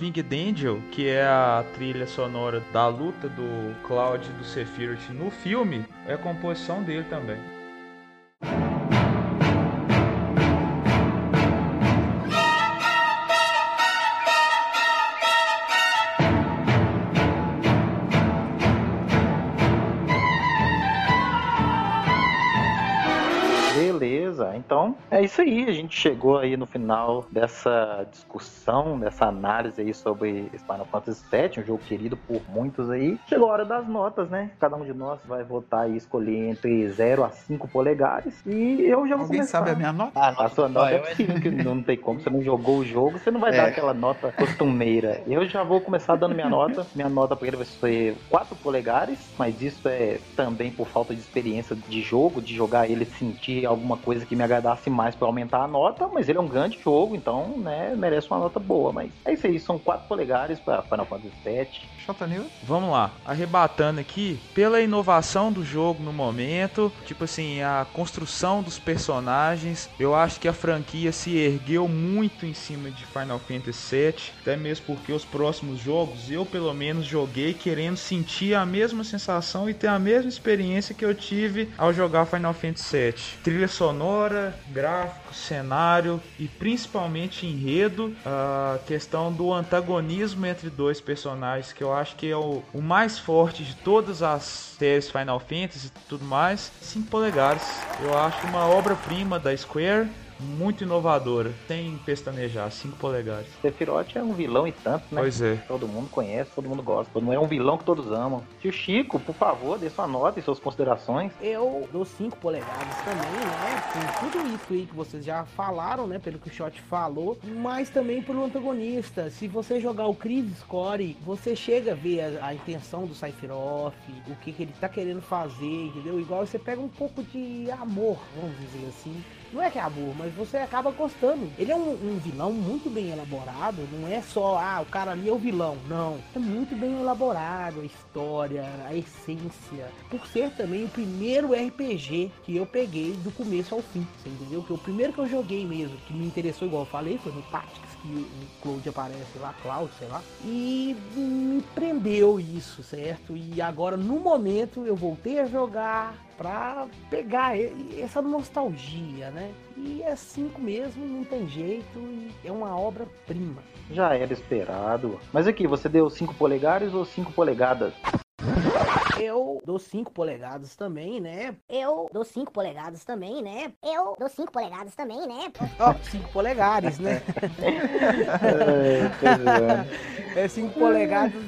Winged Angel, que é a trilha sonora da luta do Cloud e do Sephiroth no filme, é a composição dele também. É isso aí. A gente chegou aí no final dessa discussão, dessa análise aí sobre Final Fantasy VII, um jogo querido por muitos aí. Chegou a hora das notas, né? Cada um de nós vai votar e escolher entre 0 a 5 polegares. E eu já vou Alguém começar. sabe a minha nota? Ah, a sua nota Ah, é eu- possível, que não tem como. Você não jogou o jogo, você não vai É. dar aquela nota costumeira. Eu já vou começar dando minha nota. Minha nota pra ele vai ser 4 polegares, mas isso é também por falta de experiência de jogo, de jogar ele sentir alguma coisa que me agradasse mais pra aumentar a nota. Mas ele é um grande jogo, então, né, merece uma nota boa. Mas é isso aí, são 4 polegares pra Final Fantasy VII. Vamos lá, arrebatando aqui pela inovação do jogo no momento, tipo assim, a construção dos personagens. Eu acho que a franquia se ergueu muito em cima de Final Fantasy VII, até mesmo porque os próximos jogos eu pelo menos joguei querendo sentir a mesma sensação e ter a mesma experiência que eu tive ao jogar Final Fantasy VII. Trilha sonora, gráfico, cenário e principalmente enredo, a questão do antagonismo entre dois personagens que eu acho que é o, o mais forte de todas as séries Final Fantasy e tudo mais. 5 polegares. Eu acho uma obra-prima da Square muito inovadora, sem pestanejar, 5 polegadas. Sephiroth é um vilão e tanto, né? Pois é. Todo mundo conhece, todo mundo gosta. Mundo é um vilão que todos amam. Tio Chico, por favor, dê sua nota e suas considerações. Eu dou 5 polegadas também, né? Com tudo isso aí que vocês já falaram, né? Pelo que o Shot falou, mas também pelo antagonista. Se você jogar o Chris Score, você chega a ver a, a intenção do Sephiroth, o que, que ele tá querendo fazer, entendeu? Igual você pega um pouco de amor, vamos dizer assim. Não é que é amor, mas você acaba gostando. Ele é um, um, vilão muito bem elaborado. Não é só, ah, o cara ali é o vilão. Não. É muito bem elaborado a história, a essência. Por ser também o primeiro RPG que eu peguei do começo ao fim. Você entendeu? Que o primeiro que eu joguei mesmo, que me interessou, igual eu falei, foi no Tactics que o Cloud aparece lá, Cloud, sei lá. E me prendeu isso, certo? E agora, no momento, eu voltei a jogar pra pegar essa nostalgia, né? E é cinco mesmo, não tem jeito, é uma obra-prima. Já era esperado. Mas aqui, você deu 5 polegares ou 5 polegadas? Eu dou 5 polegadas também, né? Eu dou 5 polegadas também, né? Eu dou 5 polegadas também, né? Ó, 5 polegares, né? é 5 polegadas.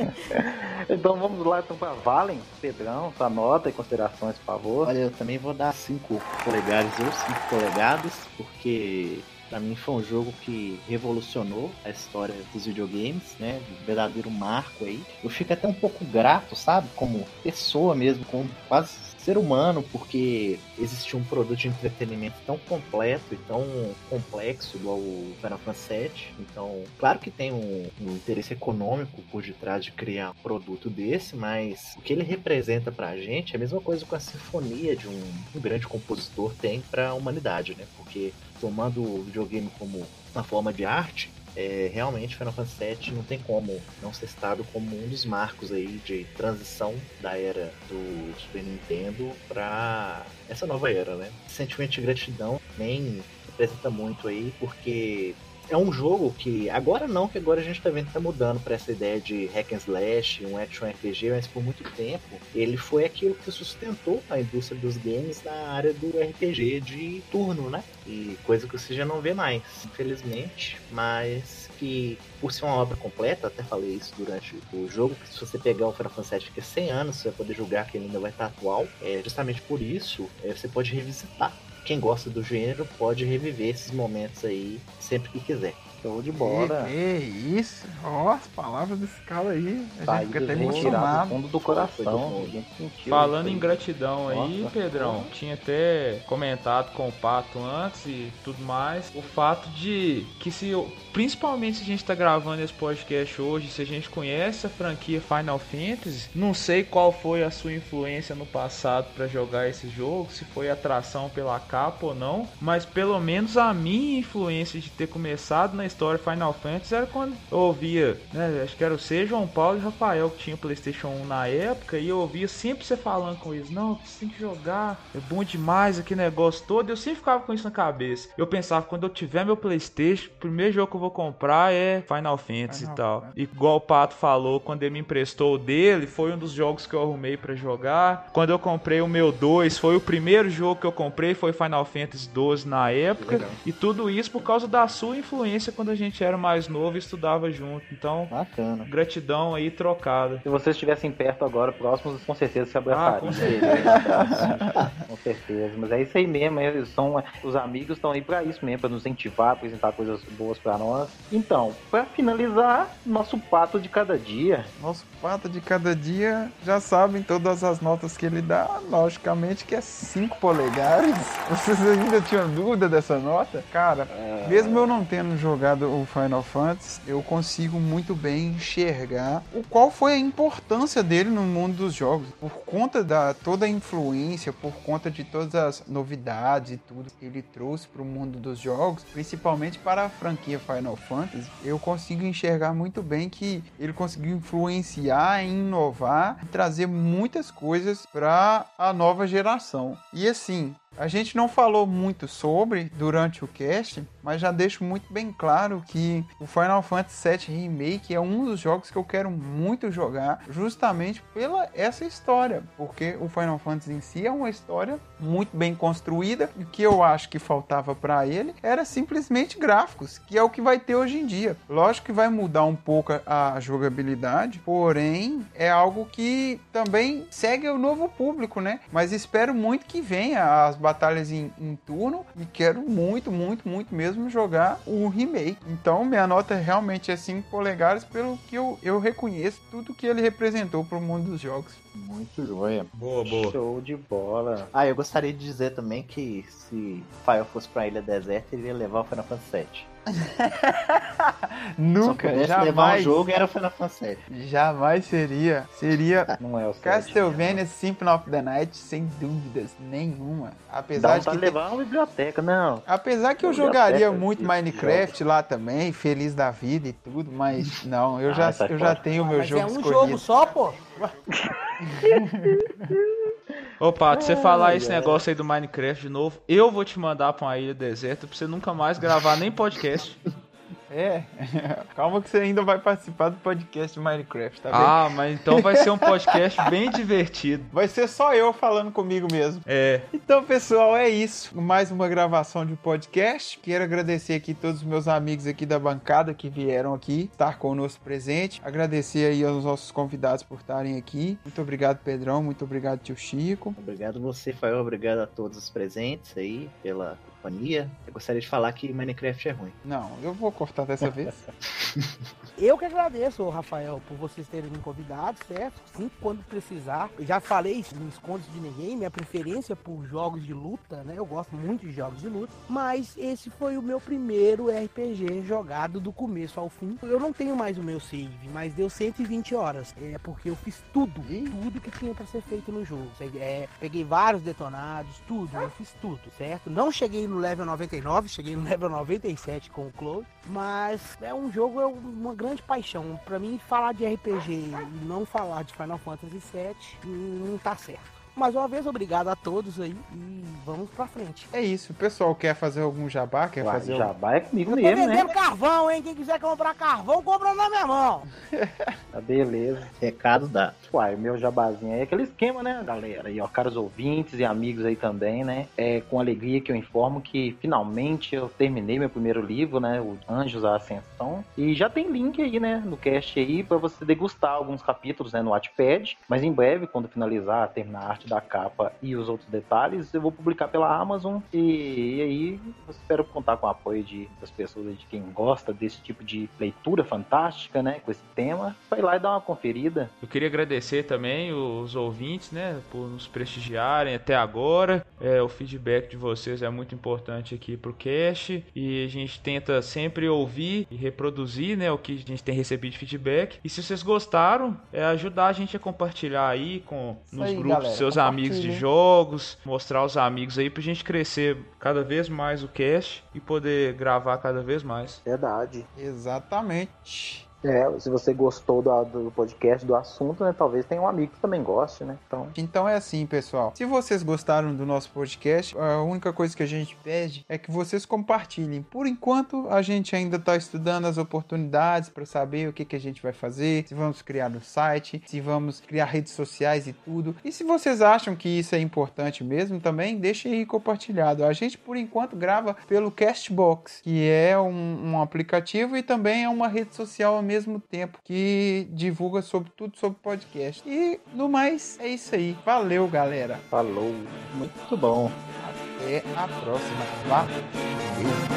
então vamos lá então para Valen, Pedrão, sua nota e considerações, por favor. Olha, eu também vou dar 5 polegadas ou 5 polegadas, porque Pra mim foi um jogo que revolucionou a história dos videogames, né? Um verdadeiro marco aí. Eu fico até um pouco grato, sabe? Como pessoa mesmo, como quase ser humano, porque existia um produto de entretenimento tão completo e tão complexo igual o Final Fantasy VII. Então, claro que tem um, um, interesse econômico por detrás de criar um produto desse, mas o que ele representa pra gente é a mesma coisa com a sinfonia de um, um grande compositor tem para a humanidade, né? Porque tomando o videogame como uma forma de arte, é, realmente Final Fantasy VII não tem como não ser citado como um dos marcos aí de transição da era do Super Nintendo para essa nova era, né? Sentimento de gratidão nem representa muito aí, porque é um jogo que agora não, que agora a gente tá vendo que tá mudando para essa ideia de hack and slash, um action RPG, mas por muito tempo ele foi aquilo que sustentou a indústria dos games na área do RPG de turno, né? E coisa que você já não vê mais, infelizmente, mas que por ser uma obra completa, até falei isso durante o jogo, que se você pegar o Final Fantasy fica 100 anos, você vai poder julgar que ele ainda vai estar atual. É, justamente por isso, é, você pode revisitar quem gosta do gênero pode reviver esses momentos aí sempre que quiser. Show de bola. Que, isso? Ó, as palavras desse cara aí. A Tá gente fica até aí do emocionado. fundo do coração. A gente sentiu Falando em gratidão aí, Nossa. Pedrão, tinha até comentado com o Pato antes e tudo mais, o fato de que se, principalmente se a gente tá gravando esse podcast hoje, se a gente conhece a franquia Final Fantasy, não sei qual foi a sua influência no passado pra jogar esse jogo, se foi atração pela capa ou não, mas pelo menos a minha influência de ter começado na história Final Fantasy era quando eu ouvia, né, acho que era você, João Paulo e Rafael que tinha PlayStation 1 na época e eu ouvia sempre você falando com eles, não, você tem que jogar, é bom demais aquele negócio todo, eu sempre ficava com isso na cabeça. Eu pensava, quando eu tiver meu PlayStation, o primeiro jogo que eu vou comprar é Final Fantasy Final e tal. Fantasy. E igual o Pato falou, quando ele me emprestou o dele, foi um dos jogos que eu arrumei pra jogar. Quando eu comprei o meu 2, foi o primeiro jogo que eu comprei, foi Final Fantasy 12 na época. Legal. E tudo isso por causa da sua influência quando a gente era mais novo e estudava junto. Então, Bacana. gratidão aí trocada. Se vocês estivessem perto agora, próximos, com certeza se Ah, abraçariam. com certeza. com certeza. Mas é isso aí mesmo. Eles são, os amigos estão aí pra isso mesmo, pra nos incentivar, apresentar coisas boas pra nós. Então, pra finalizar, nosso pato de cada dia. Nosso pato de cada dia já sabem todas as notas que ele dá, logicamente que é 5 polegares. Vocês ainda tinham dúvida dessa nota? Cara, mesmo eu não tendo jogado o Final Fantasy, eu consigo muito bem enxergar o qual foi a importância dele no mundo dos jogos. Por conta da toda a influência, por conta de todas as novidades e tudo que ele trouxe para o mundo dos jogos, principalmente para a franquia Final Fantasy, eu consigo enxergar muito bem que ele conseguiu influenciar, inovar trazer muitas coisas para a nova geração. E assim, A gente não falou muito sobre durante o cast, mas já deixo muito bem claro que o Final Fantasy VII Remake é um dos jogos que eu quero muito jogar, justamente pela essa história, porque o Final Fantasy em si é uma história muito bem construída. E o que eu acho que faltava para ele era simplesmente gráficos, que é o que vai ter hoje em dia. Lógico que vai mudar um pouco a jogabilidade, porém é algo que também segue o novo público, né? Mas espero muito que venha as batalhas em, em turno e quero muito, muito, muito mesmo jogar o remake. Então minha nota realmente é 5 polegadas pelo que eu, eu reconheço tudo que ele representou para o mundo dos jogos. Muito joia. Boa, boa. Show de bola. Ah, eu gostaria de dizer também que se Fire fosse pra Ilha Deserta, ele ia levar o Final Fantasy VII. Nunca, Se pudesse levar um jamais, jogo, era o Final Fantasy VII. jamais seria. Seria Não é o Castlevania Symphony of the Night, sem dúvidas nenhuma. Dá Apesar de que de tem- levar uma biblioteca, não. Apesar que eu jogaria muito Minecraft lá também, feliz da vida e tudo, mas não, eu Ah, já, sai eu já tenho o meu Mas jogo é um escolhido. jogo só, pô. Ô, Pato, você falar esse Ai, ai. negócio aí do Minecraft de novo, eu vou te mandar pra uma ilha deserta pra você nunca mais gravar nem podcast. É, calma que você ainda vai participar do podcast de Minecraft, tá bem? Ah, mas então vai ser um podcast bem divertido. Vai ser só eu falando comigo mesmo. É, Então, pessoal, é isso. Mais uma gravação de podcast. Quero agradecer aqui todos os meus amigos aqui da bancada que vieram aqui estar conosco presente. Agradecer aí aos nossos convidados por estarem aqui. Muito obrigado, Pedrão. Muito obrigado, tio Chico. Obrigado você, Fael. Obrigado a todos os presentes aí pela companhia. Eu gostaria de falar que Minecraft é ruim. Não, eu vou cortar dessa vez. Eu que agradeço, Rafael, por vocês terem me convidado, certo? Sim, quando precisar. Eu já falei, isso, não escondo de ninguém, minha preferência por jogos de luta, né? Eu gosto muito de jogos de luta. Mas esse foi o meu primeiro RPG jogado do começo ao fim. Eu não tenho mais o meu save, mas deu 120 horas. É porque eu fiz tudo, tudo que tinha pra ser feito no jogo. É, peguei vários detonados, tudo, eu fiz tudo, certo? Não cheguei no level 99, cheguei no level 97 com o Cloud, mas é um jogo, é uma grande paixão. Pra mim, falar de RPG e não falar de Final Fantasy VII não tá certo. Mais uma vez, obrigado a todos aí e vamos pra frente. É isso. O pessoal quer fazer algum jabá? Quer Uai, fazer algum... jabá é comigo Eu tô mesmo, né? vendendo carvão, hein? Quem quiser comprar carvão, compra na minha mão. Tá beleza. Recado dado. Uai, o meu jabazinho aí é aquele esquema, né, galera? E ó, caros ouvintes e amigos aí também, né? É com alegria que eu informo que finalmente eu terminei meu primeiro livro, né? O Anjos à Ascensão. E já tem link aí, né, no cast aí pra você degustar alguns capítulos, né, no Wattpad. Mas em breve, quando finalizar, terminar a arte da capa e os outros detalhes, eu vou publicar pela Amazon. E, e aí espero contar com o apoio de, das pessoas, de quem gosta desse tipo de leitura fantástica, né, com esse tema. Vai lá e dar uma conferida. eu queria agradecer também os ouvintes, né, por nos prestigiarem até agora. É, o feedback de vocês é muito importante aqui pro cast e a gente tenta sempre ouvir e reproduzir, né, o que a gente tem recebido de feedback. E se vocês gostaram, é ajudar a gente a compartilhar aí com Isso nos aí, grupos galera. dos seus amigos de jogos, mostrar aos amigos aí pra gente crescer cada vez mais o cast e poder gravar cada vez mais. Verdade. Exatamente. É, se você gostou do, do podcast, do assunto, né? Talvez tenha um amigo que também goste, né? Então, Então é assim, pessoal. Se vocês gostaram do nosso podcast, a única coisa que a gente pede é que vocês compartilhem. Por enquanto, a gente ainda está estudando as oportunidades para saber o que, que a gente vai fazer, se vamos criar no site, se vamos criar redes sociais e tudo. E se vocês acham que isso é importante mesmo, também deixem aí compartilhado. A gente, por enquanto, grava pelo Castbox, que é um, um aplicativo e também é uma rede social ao mesmo tempo que divulga sobre tudo sobre podcast. E no mais, é isso aí. Valeu, galera. falou. Muito bom. Até a próxima. Valeu.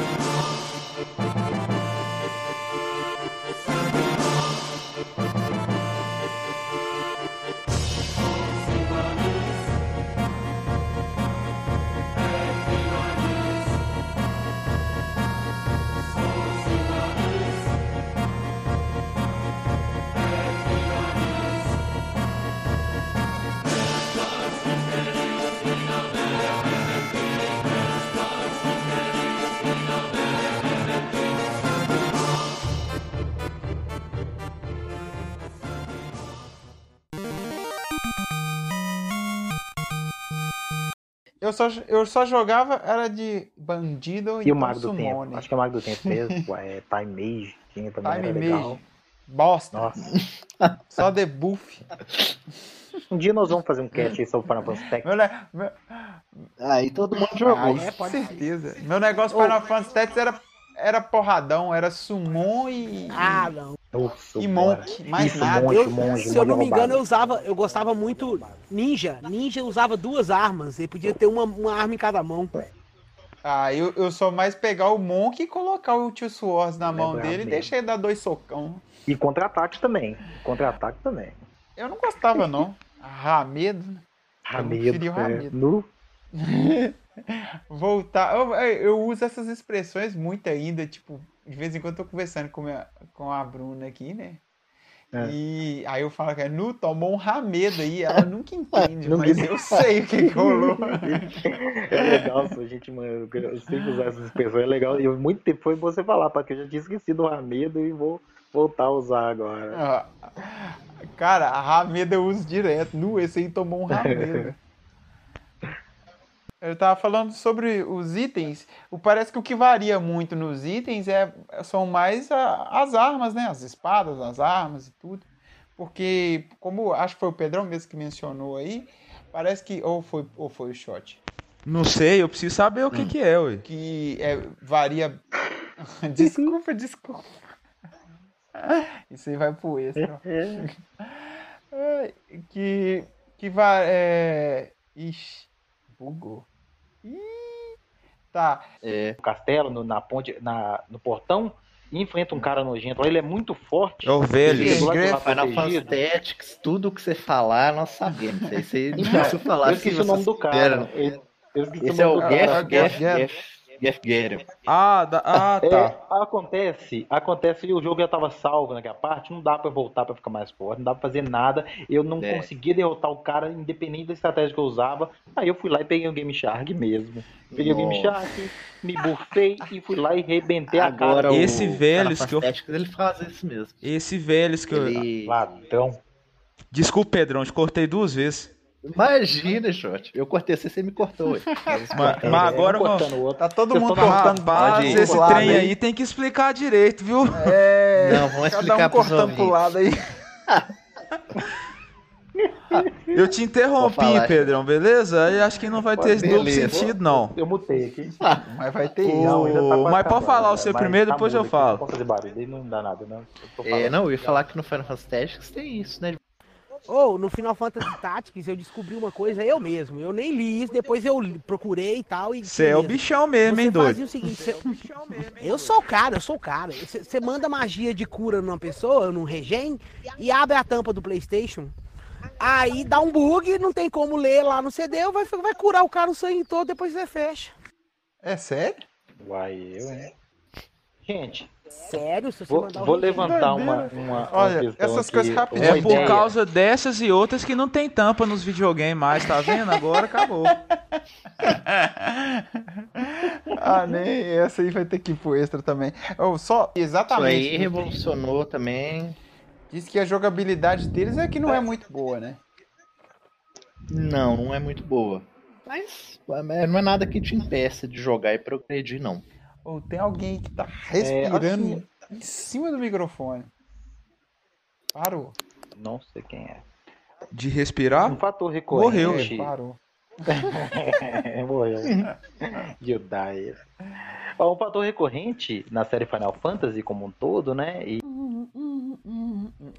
Eu só, eu só jogava, era de bandido E o então Mago do Tempo. Acho que é o Mago do Tempo mesmo. é, Time Mage. Tinha também, Time era legal. Mage. Bosta. Nossa. Só debuff. Um dia nós vamos fazer um cast aí sobre Final Fantasy Tactics. Meu, ne- meu, Aí todo mundo jogou. Ai, É, com pode ser. certeza. Meu negócio Final Fantasy Tactics era, era porradão, era summon e, Ah, não. Nossa, e monk. Mais Isso, nada. monge, Eu- monge, se eu não me engano, roubado. eu usava, eu gostava muito ninja. Ninja usava duas armas. Ele podia ter uma, uma arma em cada mão. Ah, eu, eu sou mais pegar o Monk e colocar o Tio Swords na mão dele e deixar ele dar dois socão. E contra-ataque também. Contra-ataque também. Eu não gostava, não. Ramedo. né? Ramedo. é, Ramedo. nu. Voltar. Eu, eu uso essas expressões muito ainda, tipo, de vez em quando tô conversando com, minha, com a Bruna aqui, né? É. E aí eu falo que é Nu tomou um ramedo aí, ela nunca entende, Nunca mas eu sei o que, rolou. É legal, pô, gente, mano, eu sempre usar essas expressões, é legal. E muito tempo foi você falar, porque eu já tinha esquecido o Ramedo e vou voltar a usar agora. Ah, Cara, a ramedo eu uso direto. Nu, esse aí tomou um ramedo. Eu tava falando sobre os itens. O- Parece que o que varia muito nos itens é, são mais a- as armas, né? As espadas, as armas e tudo. Porque, como acho que foi o Pedrão mesmo que mencionou aí, parece que. Ou foi, ou foi o shot. Não sei, eu preciso saber o que, que é, ué. Que é, varia. desculpa, desculpa. Isso aí vai pro extra. Que que vai é... ixi bugou Ih, tá É. No castelo, no, na ponte, na, no portão, e enfrenta um cara nojento. Ele é muito forte. É o velho. Ele chegou lá de lá Final Fantasy tudo que você falar, nós sabemos. Não Então, preciso falar. eu esqueci o nome você do cara. Esse é o nome do Geff, Geff. Geff Guerra. Ah, da- ah, É, tá. acontece, acontece e o jogo já tava salvo naquela parte, não dá pra voltar pra ficar mais forte, não dá pra fazer nada. Eu não É. conseguia derrotar o cara, independente da estratégia que eu usava. Aí eu fui lá e peguei o Game Shark mesmo. Peguei o Game Nossa. Shark, me bufei e fui lá e rebentei a Agora cara. o Esse Final que eu- ele faz isso mesmo. Esse velhos que eu. Ele... Ladrão. Desculpa, Pedrão, te cortei duas vezes. Imagina, Shot. Eu cortei você, você me cortou. ué. Mas, mas agora, mano. cortando o outro. tá todo mundo cortando Rapaz, Pode ir. esse pro lado trem aí tem que explicar direito, viu? é Não, vamos cada explicar um cortando pro lado aí Eu te interrompi, falar. Pedrão, beleza? Aí acho que não vai ter Beleza. duplo sentido, não. Eu mutei aqui. mas vai ter Não, ainda tá mas pode falar o né? seu Mas primeiro, tá depois eu falo. Não pode fazer barulho, aí não dá nada, não. Eu tô É, não, eu ia falar que no Final Fantasy Tactics tem isso, né? Ou no Final Fantasy Tactics eu descobri uma coisa eu mesmo. Eu nem li isso, depois eu procurei e tal. e Você é o bichão mesmo, hein, Você fazia doido? o seguinte, você- eu sou o cara, eu sou o cara. Você você manda magia de cura numa pessoa, num regen, e abre a tampa do Playstation. Aí dá um bug, não tem como ler lá no CD, vai, vai curar o cara o sangue todo, depois você fecha. é sério Uai, eu, hein? Gente, Sério, se você vou, mandar vou levantar uma, uma, Olha, essas aqui, coisas rapidinho. É por causa dessas e outras que não tem tampa nos videogames mais, tá vendo? Agora acabou. ah nem essa aí vai ter que ir pro extra também oh, só Isso exatamente aí revolucionou também. diz que a jogabilidade deles é que não é muito boa né Não, não é muito boa. Mas não é nada que te impeça de jogar e progredir, não. Ou tem alguém que tá respirando assim- em cima do microfone. Parou. Não sei quem é. De respirar? Um fator recorrente. Morreu. É, parou. Morreu. You die. Ó, Um fator recorrente na série Final Fantasy como um todo, né? E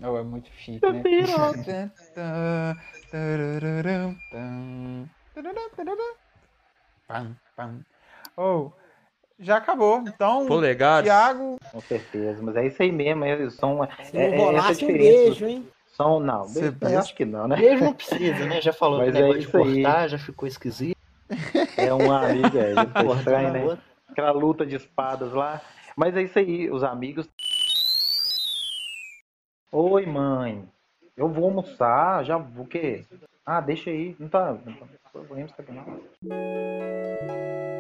Oh, é muito chique, né? Pam, pam. Oh, já acabou. Então, Polegares. Thiago, com certeza, mas é isso aí mesmo. Eles são. Se é, não é essa um beijo, hein? São, não, Você beijo, eu pensa? acho que não, né? Beijo não precisa, né? Já falou Mas que é negócio de isso aí. cortar, já ficou esquisito. É um amigo, é, Cortar estranho, né? outra. Aquela luta de espadas lá. Mas é isso aí, os amigos. Oi, mãe. Eu vou almoçar, já vou o quê? Ah, deixa aí. Não tá. Não tá problema isso aqui não.